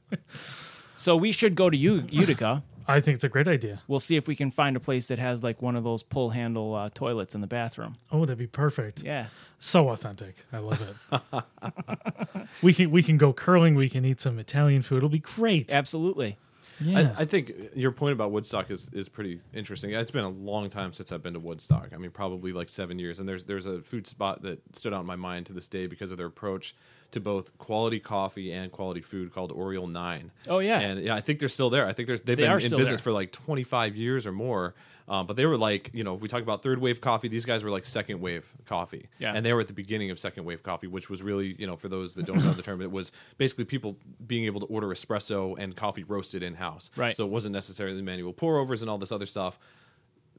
(laughs) so we should go to U- Utica. I think it's a great idea. We'll see if we can find a place that has like one of those pull handle uh, toilets in the bathroom. Oh, that'd be perfect. Yeah. So authentic. I love it. (laughs) we can we can go curling. We can eat some Italian food. It'll be great. Absolutely. Yeah. I, I think your point about Woodstock is, is pretty interesting. It's been a long time since I've been to Woodstock. I mean, probably like seven years. And there's there's a food spot that stood out in my mind to this day because of their approach to both quality coffee and quality food called Oriole Nine. Oh, yeah. and yeah, I think they're still there. I think there's they've They been in business there. for like 25 years or more. Um, but they were like, you know, we talk about third wave coffee. These guys were like second wave coffee, Yeah. and they were at the beginning of second wave coffee, which was really, you know, for those that don't know the term, it was basically people being able to order espresso and coffee roasted in house. Right. So it wasn't necessarily manual pour overs and all this other stuff.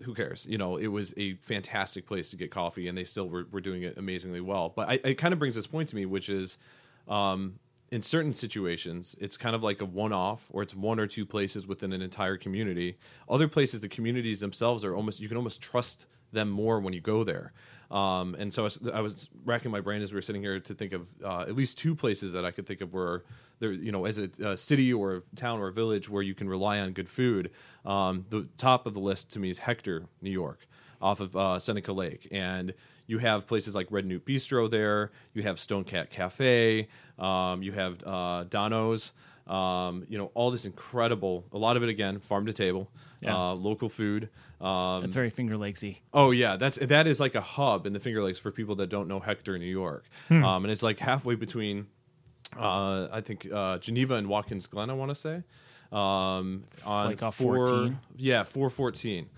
Who cares? You know, it was a fantastic place to get coffee, and they still were, were doing it amazingly well. But I, it kind of brings this point to me, which is um, in certain situations, it's kind of like a one off, or it's one or two places within an entire community. Other places, the communities themselves are almost, you can almost trust them more when you go there. Um, and so I was, I was racking my brain as we were sitting here to think of uh, at least two places that I could think of where there, you know, as a, a city or a town or a village where you can rely on good food. Um, the top of the list to me is Hector, New York, off of uh, Seneca Lake, and you have places like Red Newt Bistro there. You have Stone Cat Cafe. Um, you have uh, Dano's. Um, you know, all this incredible. A lot of it again, farm to table, Yeah. uh, local food. Um, That's very Finger Lakesy. Oh yeah, that's that is like a hub in the Finger Lakes for people that don't know Hector, New York, Hmm. um, and it's like halfway between, uh, I think uh, Geneva and Watkins Glen. I want to say, um, on Like four, 14? yeah, four fourteen.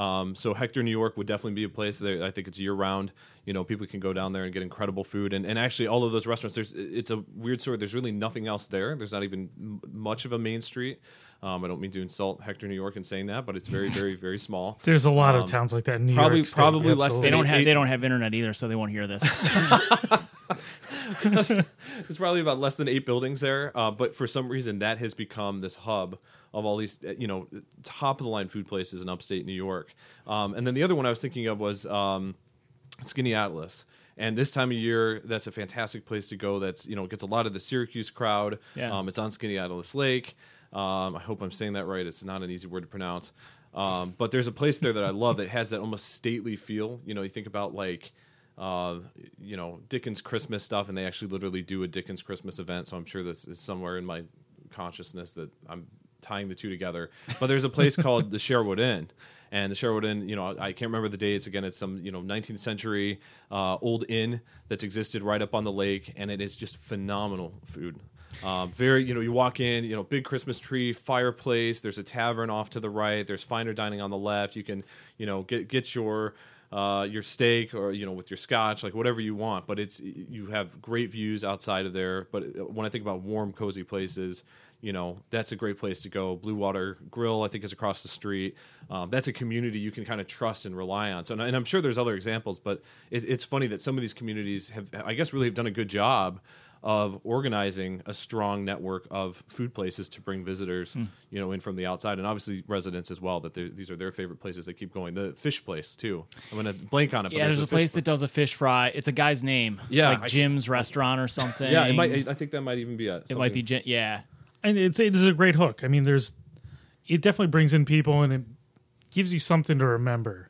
Um, so Hector, New York would definitely be a place that I think it's year round. You know, people can go down there and get incredible food. And, and actually, all of those restaurants, there's it's a weird story. There's really nothing else there. There's not even m- much of a main street. Um, I don't mean to insult Hector, New York, in saying that, but it's very, (laughs) very, very small. There's a lot of Um, towns like that in New probably- York. State. probably less Absolutely. They don't Eight- have they don't have internet either, so they won't hear this. (laughs) There's probably about less than eight buildings there, uh, but for some reason that has become this hub of all these, you know, top of the line food places in upstate New York. Um, and then the other one I was thinking of was um, Skaneateles. And this time of year, that's a fantastic place to go. That's you know gets a lot of the Syracuse crowd. Yeah. Um, it's on Skaneateles Lake. Um, I hope I'm saying that right. It's not an easy word to pronounce. Um, but there's a place there that I love that has that almost stately feel. You know, you think about like uh, you know Dickens Christmas stuff, and they actually literally do a Dickens Christmas event. So I'm sure this is somewhere in my consciousness that I'm tying the two together. But there's a place (laughs) called the Sherwood Inn, and the Sherwood Inn, you know, I can't remember the dates. Again, it's some you know 19th century uh, old inn that's existed right up on the lake, and it is just phenomenal food. Um, very, you know, you walk in, you know, big Christmas tree, fireplace. There's a tavern off to the right. There's finer dining on the left. You can, you know, get get your uh, your steak or you know with your scotch, like whatever you want. But it's you have great views outside of there. But when I think about warm, cozy places, you know that's a great place to go. Blue Water Grill, I think, is across the street. Um, that's a community you can kind of trust and rely on. So, and I'm sure there's other examples, but it, it's funny that some of these communities have, I guess, really have done a good job of organizing a strong network of food places to bring visitors, you know, in from the outside, and obviously residents as well. That these are their favorite places. They keep going. The fish place too. I'm gonna blank on it. But yeah, there's a place that does a fish fry. It's a guy's name. Yeah, like I- Jim's Restaurant or something. Yeah, it might. I think that might even be a. It might be Jim. Yeah, and it's it is a great hook. I mean, there's it definitely brings in people and it gives you something to remember.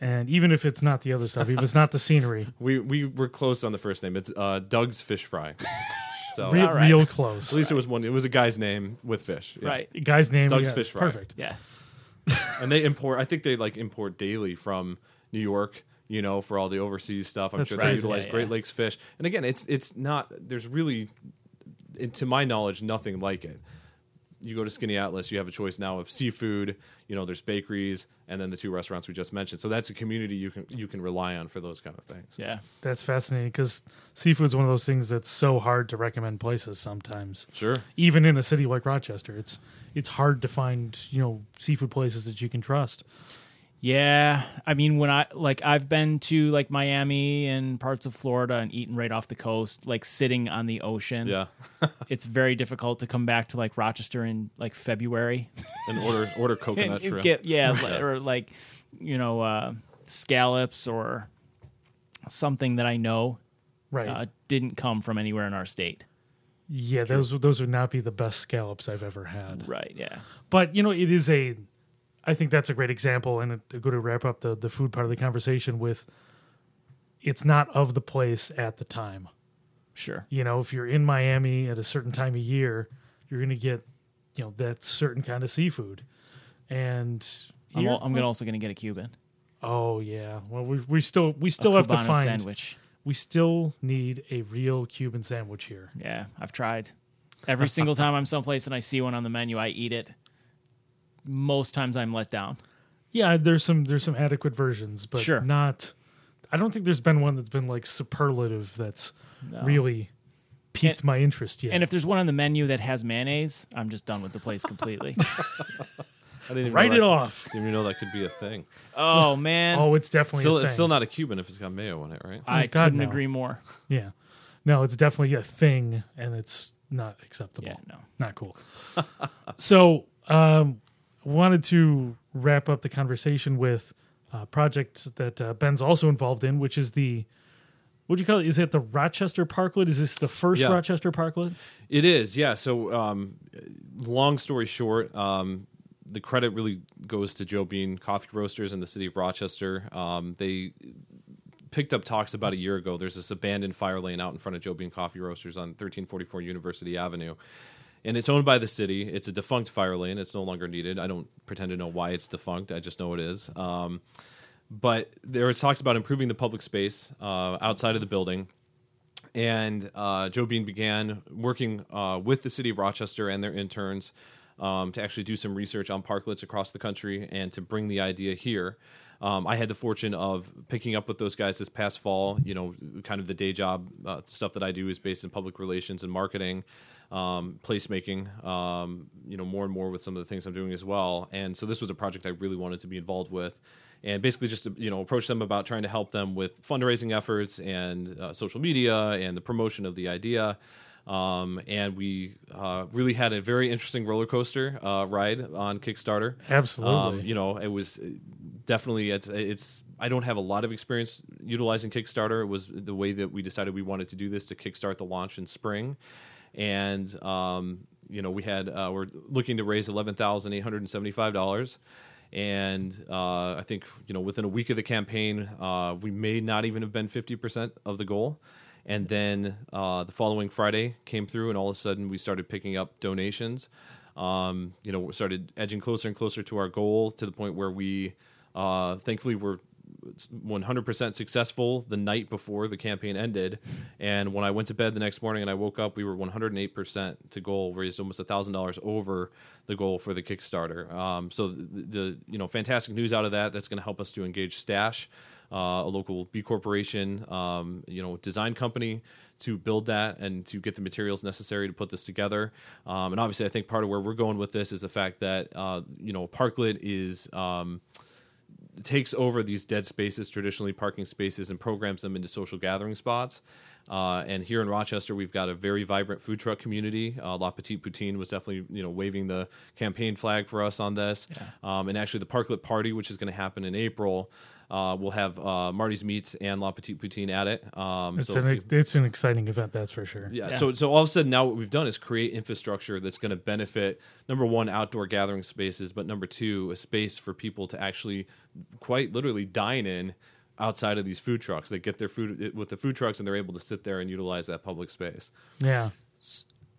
And even if it's not the other stuff, if it's not the scenery, (laughs) We we were close on the first name. It's uh, Doug's Fish Fry. (laughs) So re- All right. real close. at least it was one. It was a guy's name with fish. yeah. right. The guy's name, Doug's yeah, Fish Fry. perfect. Yeah, and they import. I think they like import daily from New York. You know, for all the overseas stuff, I'm That's sure right. they utilize Yeah, Great yeah. Lakes fish. And again, it's it's not. There's really, it- to my knowledge, nothing like it. You go to Skaneateles, you have a choice now of seafood. You know, there's bakeries, and then the two restaurants we just mentioned. So that's a community you can you can rely on for those kind of things. yeah. That's fascinating because seafood's one of those things that's so hard to recommend places sometimes. Sure. Even in a city like Rochester, it's it's hard to find you know seafood places that you can trust. Yeah, I mean when I like I've been to like Miami and parts of Florida and eaten right off the coast, like sitting on the ocean. Yeah. (laughs) It's very difficult to come back to like Rochester in like February. (laughs) and order order (laughs) coconut you shrimp. get yeah, li- or like you know uh scallops or something that I know Right. uh, didn't come from anywhere in our state. yeah, those those would not be the best scallops I've ever had. Right, yeah. But you know, it is a. I think that's a great example, and a, a good to wrap up the the food part of the conversation with. It's not of the place at the time. Sure. You know, if you're in Miami at a certain time of year, you're going to get, you know, that certain kind of seafood. And I'm, here, I'm gonna also going to get a Cuban. oh yeah, well we we still we A still have to Cubano find sandwich. we still need a real Cuban sandwich here. Yeah, I've tried. Every single (laughs) time I'm someplace and I see one on the menu, I eat it. Most times I'm let down. Yeah, there's some there's some adequate versions, but Sure. not. I don't think there's been one that's been like superlative that's No. really piqued And- my interest yet. And if there's one on the menu that has mayonnaise, I'm just done with the place completely. (laughs) I didn't even write know it that- off. Didn't even know that could be a thing. oh man, Oh, it's definitely Still, a thing. it's still not a Cuban if it's got mayo on it, right? I Oh, God, couldn't no. agree more. Yeah, no, it's definitely a thing, and it's not acceptable. Yeah, no. not cool. (laughs) so, um, wanted to wrap up the conversation with a project that uh, Ben's also involved in, which is the what do you call it? Is it the Rochester Parklet? Is this the first Yeah. Rochester Parklet? It is, yeah. So, um, long story short, um, the credit really goes to Joe Bean Coffee Roasters in the city of Rochester. Um, they picked up talks about a year ago. There's this abandoned fire lane out in front of Joe Bean Coffee Roasters on 1344 University Avenue. And it's owned by the city. It's a defunct fire lane. It's no longer needed. I don't pretend to know why it's defunct. I just know it is. Um, but there was talks about improving the public space uh, outside of the building and uh, Joe Bean began working uh, with the city of Rochester and their interns um, to actually do some research on parklets across the country and to bring the idea here. Um, I had the fortune of picking up with those guys this past fall. You know, kind of the day job uh, stuff that I do is based in public relations and marketing, um, placemaking. Um, you know, more and more with some of the things I'm doing as well. And so this was a project I really wanted to be involved with, and basically just you know approach them about trying to help them with fundraising efforts and uh, social media and the promotion of the idea. Um, and we uh, really had a very interesting roller coaster uh, ride on Kickstarter. Absolutely. Um, you know, it was definitely it's it's I don't have a lot of experience utilizing Kickstarter. It was the way that we decided we wanted to do this to kickstart the launch in spring, and um, you know we had uh, we're looking to raise eleven thousand eight hundred and seventy five dollars. And uh, I think you know within a week of the campaign, uh, we may not even have been fifty percent of the goal. And then uh, the following Friday came through, and all of a sudden we started picking up donations. Um, you know, we started edging closer and closer to our goal to the point where we, uh, thankfully, were 100% successful the night before the campaign ended. And when I went to bed the next morning and I woke up, we were 108% to goal, raised almost $1,000 over the goal for the Kickstarter. Um, so the, the, you know fantastic news out of that. That's going to help us to engage Stash, uh, a local B corporation, um, you know, design company to build that and to get the materials necessary to put this together. Um, and obviously, I think part of where we're going with this is the fact that uh, you know Parklet is. Takes over these dead spaces, traditionally parking spaces, and programs them into social gathering spots. Uh, and here in Rochester, we've got a very vibrant food truck community. Uh, La Petite Poutine was definitely you know waving the campaign flag for us on this. Um, and actually, the Parklet Party, which is going to happen in April, uh, we'll have uh, Marty's Meats and La Petite Poutine at it. Um, it's, so an, it's an exciting event, that's for sure. yeah, Yeah. So so all of a sudden now what we've done is create infrastructure that's going to benefit number one outdoor gathering spaces, but number two a space for people to actually quite literally dine in outside of these food trucks. They get their food with the food trucks and they're able to sit there and utilize that public space. Yeah.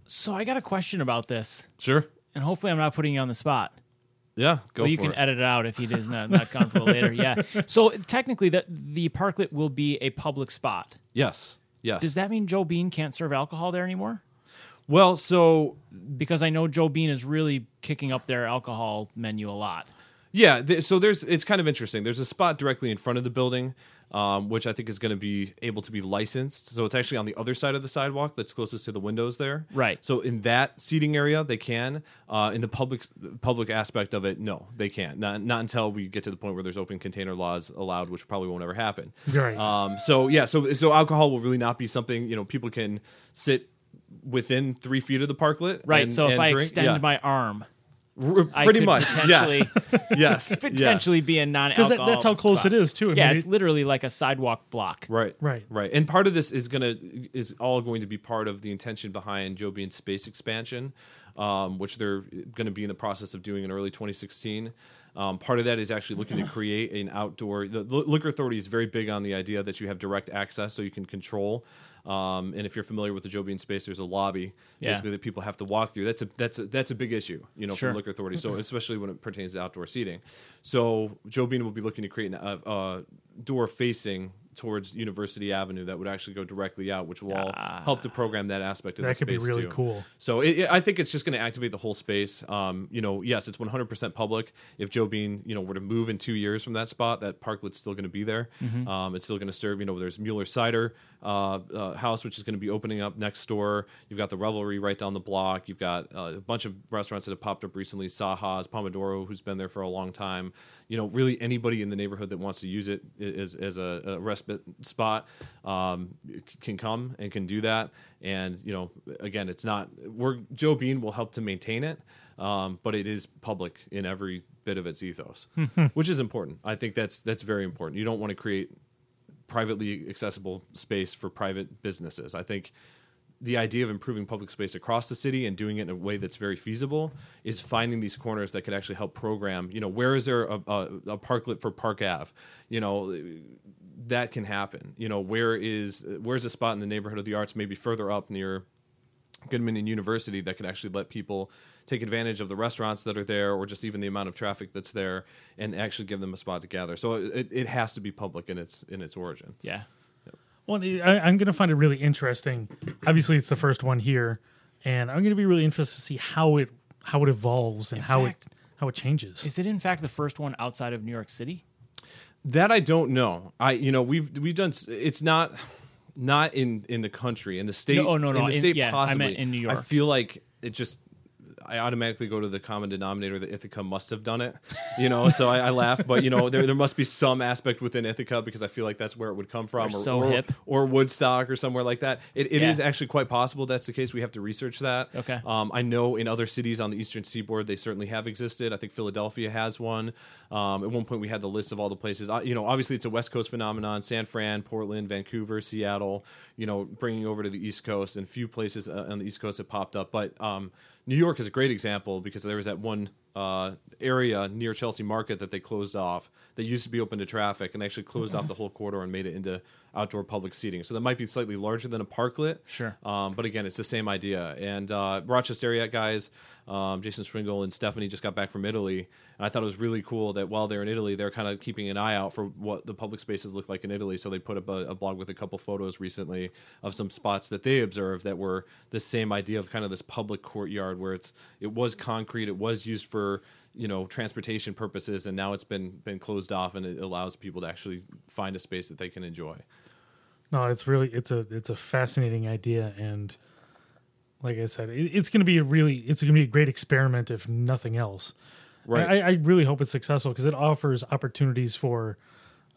So I got a question about this, Sure. and hopefully I'm not putting you on the spot. Yeah. Go Well, you can it. edit it out if he is not, not comfortable later. Yeah. (laughs) So technically, the the parklet will be a public spot. yes. Yes. Does that mean Joe Bean can't serve alcohol there anymore? well, so Because I know Joe Bean is really kicking up their alcohol menu a lot. Yeah, th- so there's it's kind of interesting. There's a spot directly in front of the building, um, which I think is going to be able to be licensed. So it's actually on the other side of the sidewalk that's closest to the windows there. Right. So in that seating area, they can. Uh, in the public public aspect of it, no, they can't. Not not until we get to the point where there's open container laws allowed, which probably won't ever happen. Right. Um, so yeah, so so alcohol will really not be something you know people can sit within three feet of the parklet. Right. and- so if and I drink. extend Yeah. my arm, R- I pretty could much, potentially- (laughs) yes, (laughs) yes, potentially be a Because non-alcohol. that, that's how close spot. it is, too. I yeah, mean, it's it- literally like a sidewalk block. Right. Right. Right. And part of this is gonna is all going to be part of the intention behind Joe Bean's space expansion, um, which they're going to be in the process of doing in early 2016. Um, part of that is actually looking to create an outdoor. The Li- liquor authority is very big on the idea that you have direct access, so you can control. Um, and if you're familiar with the Joe Bean space, there's a lobby Yeah. basically that people have to walk through. That's a that's a, that's a big issue, you know, Sure. for liquor authority. So (laughs) especially when it pertains to outdoor seating. So Joe Bean will be looking to create a, a door facing towards University Avenue that would actually go directly out, which will all help to program that aspect of That the space. That could be really too. cool. So it, it- I think it's just going to activate the whole space. Um, you know, yes, it's 100% public. If Joe Bean, you know, were to move in two years from that spot, that parklet's still going to be there. Mm-hmm. Um, it's still going to serve. You know, there's Mueller Cider uh, uh, House, which is going to be opening up next door. You've got the Revelry right down the block. You've got uh, a bunch of restaurants that have popped up recently. Saha's, Pomodoro, who's been there for a long time. You know, really anybody in the neighborhood that wants to use it as, as a, a respite spot um, can come and can do that. And you know, again, it's not. We're Joe Bean will help to maintain it, um, but it is public in every bit of its ethos, (laughs) which is important. I think that's that's very important. You don't want to create privately accessible space for private businesses. I think the idea of improving public space across the city and doing it in a way that's very feasible is finding these corners that could actually help program. You know, where is there a, a, a parklet for Park Ave? You know, that can happen. You know, where is where's a spot in the neighborhood of the arts, maybe further up near Goodman and University that could actually let people take advantage of the restaurants that are there or just even the amount of traffic that's there and actually give them a spot to gather. So it, it has to be public in its in its origin. Yeah. Well, I, I'm going to find it really interesting. Obviously, it's the first one here, and I'm going to be really interested to see how it how it evolves and how fact- it how it changes. Is it in fact the first one outside of New York City? That I don't know. I you know we've we've done. It's not not in in the country in the state. No, oh, no, no, In the in- state, yeah, I possibly. meant in New York. I feel like it just. I automatically go to the common denominator that Ithaca must have done it, you know. So I, I laugh, but you know there there must be some aspect within Ithaca because I feel like that's where it would come from, or, so or, hip. or Woodstock or somewhere like that. It, it Yeah. is actually quite possible that's the case. We have to research that. Okay. Um, I know in other cities on the eastern seaboard they certainly have existed. I think Philadelphia has one. Um, at one point we had the list of all the places. Uh, you know, obviously it's a West Coast phenomenon. San Fran, Portland, Vancouver, Seattle. You know, bringing over to the East Coast and few places uh, on the East Coast have popped up. But um, New York is a great example because there was that one uh, area near Chelsea Market that they closed off that used to be open to traffic, and they actually closed off the whole corridor and made it into outdoor public seating. So that might be slightly larger than a parklet. Sure. Um, but again, it's the same idea. And uh, Rochester area guys, um, Jason Swingle and Stephanie just got back from Italy, and I thought it was really cool that while they're in Italy, they're kind of keeping an eye out for what the public spaces look like in Italy. So they put up a, a blog with a couple photos recently of some spots that they observed that were the same idea of kind of this public courtyard where it's it was concrete, it was used for you know transportation purposes, and now it's been been closed off, and it allows people to actually find a space that they can enjoy. No, it's really it's a it's a fascinating idea, and like I said, it, it's going to be a really it's going to be a great experiment if nothing else. Right. I, I really hope it's successful because it offers opportunities for.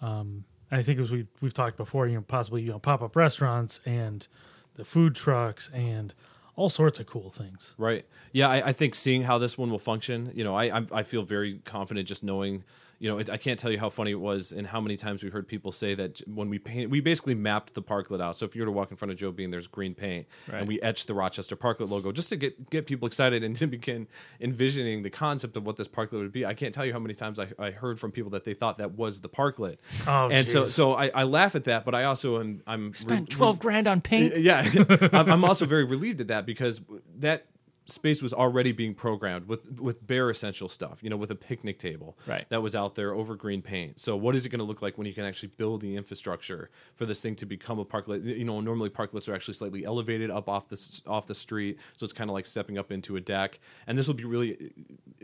Um, I think as we we've talked before, you know, possibly you know pop up restaurants and the food trucks and all sorts of cool things. Right. Yeah, I, I think seeing how this one will function, you know, I I'm- I feel very confident just knowing, you know, it, I can't tell you how funny it was and how many times we heard people say that when we paint, we basically mapped the parklet out. So if you were to walk in front of Joe Bean, there's green paint, Right. and we etched the Rochester Parklet logo just to get get people excited and (laughs) to begin envisioning the concept of what this parklet would be. I can't tell you how many times I, I heard from people that they thought that was the parklet. Oh, and so so I, I laugh at that, but I also am I'm Spent re- twelve grand on paint. (laughs) yeah, (laughs) I'm also very relieved at that because that space was already being programmed with with bare essential stuff. You know, with a picnic table Right. that was out there over green paint. So, what is it going to look like when you can actually build the infrastructure for this thing to become a parklet? You know, normally parklets are actually slightly elevated up off the off the street, so it's kind of like stepping up into a deck. And this will be really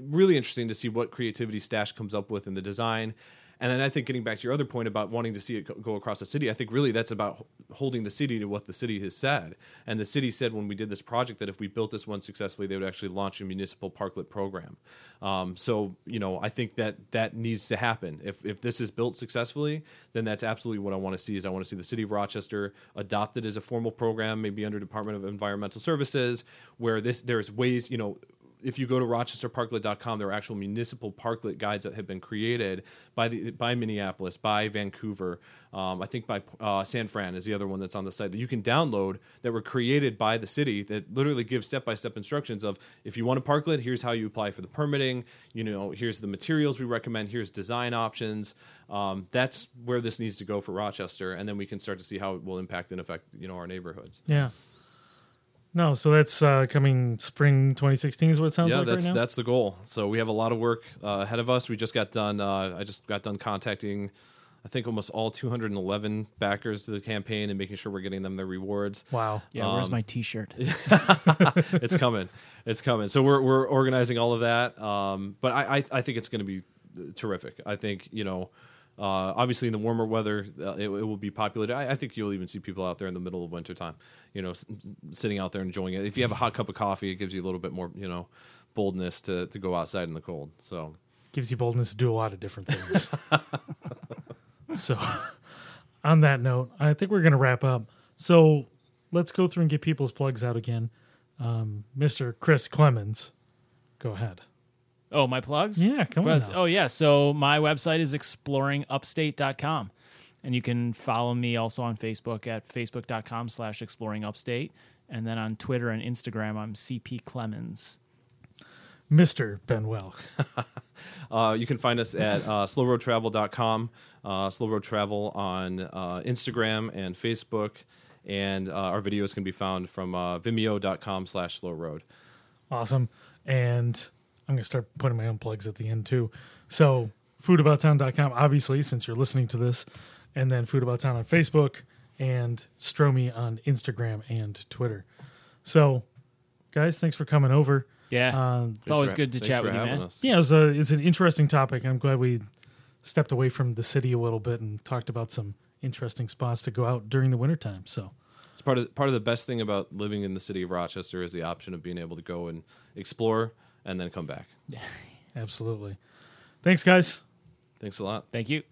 really interesting to see what creativity Stash comes up with in the design. And then I think getting back to your other point about wanting to see it go- across the city, I think really that's about holding the city to what the city has said. And the city said when we did this project that if we built this one successfully, they would actually launch a municipal parklet program. Um, so you know, I think that that needs to happen. If if this is built successfully, then that's absolutely what I want to see. Is I want to see the city of Rochester adopted as a formal program, maybe under Department of Environmental Services, where this there's ways you know if you go to rochesterparklet.com, there are actual municipal parklet guides that have been created by the by Minneapolis, by Vancouver, um, I think by uh, San Fran is the other one that's on the site that you can download that were created by the city that literally give step by step instructions of if you want a parklet, here's how you apply for the permitting. You know, here's the materials we recommend. Here's design options. Um, that's where this needs to go for Rochester, and then we can start to see how it will impact and affect you know our neighborhoods. Yeah. No, so that's uh, coming spring 2016 is what it sounds yeah, like that's right now. that's the goal. So we have a lot of work uh, ahead of us. We just got done. Uh, I just got done contacting, I think almost all 211 backers to the campaign and making sure we're getting them their rewards. wow. Yeah, where's Um, my T-shirt? (laughs) (laughs) it's coming. It's coming. So we're we're organizing all of that. Um, but I I, I think it's going to be terrific. I think you know. Uh, obviously, in the warmer weather, uh, it, it will be populated. I, I think you'll even see people out there in the middle of wintertime, you know, s- sitting out there enjoying it. If you have a hot cup of coffee, it gives you a little bit more, you know, boldness to, to go outside in the cold. So, gives you boldness to do a lot of different things. (laughs) so, on that note, I think we're going to wrap up. So, let's go through and get people's plugs out again. Um, Mr. Chris Clemens, go ahead. Oh, my plugs? Yeah, come on now. Oh, yeah. So my website is exploringupstate.com. And you can follow me also on Facebook at facebook.com slash exploringupstate. And then on Twitter and Instagram, I'm CP Clemens. Mr. Ben Welk. (laughs) Uh, you can find us at uh, slowroadtravel.com, uh, Slow Road Travel on uh, Instagram and Facebook, and uh, our videos can be found from uh, vimeo.com slash slow road. Awesome. And I'm going to start putting my own plugs at the end too. So, foodabouttown.com, obviously, since you're listening to this, and then Food About Town on Facebook, and Stromy on Instagram and Twitter. So, guys, thanks for coming over. Yeah, Um, it's always for- good to chat for with you, having man. us. yeah, it's a it's an interesting topic. I'm glad we stepped away from the city a little bit and talked about some interesting spots to go out during the wintertime. So It's part of part of the best thing about living in the city of Rochester is the option of being able to go and explore and then come back. (laughs) absolutely, thanks guys. Thanks a lot. Thank you.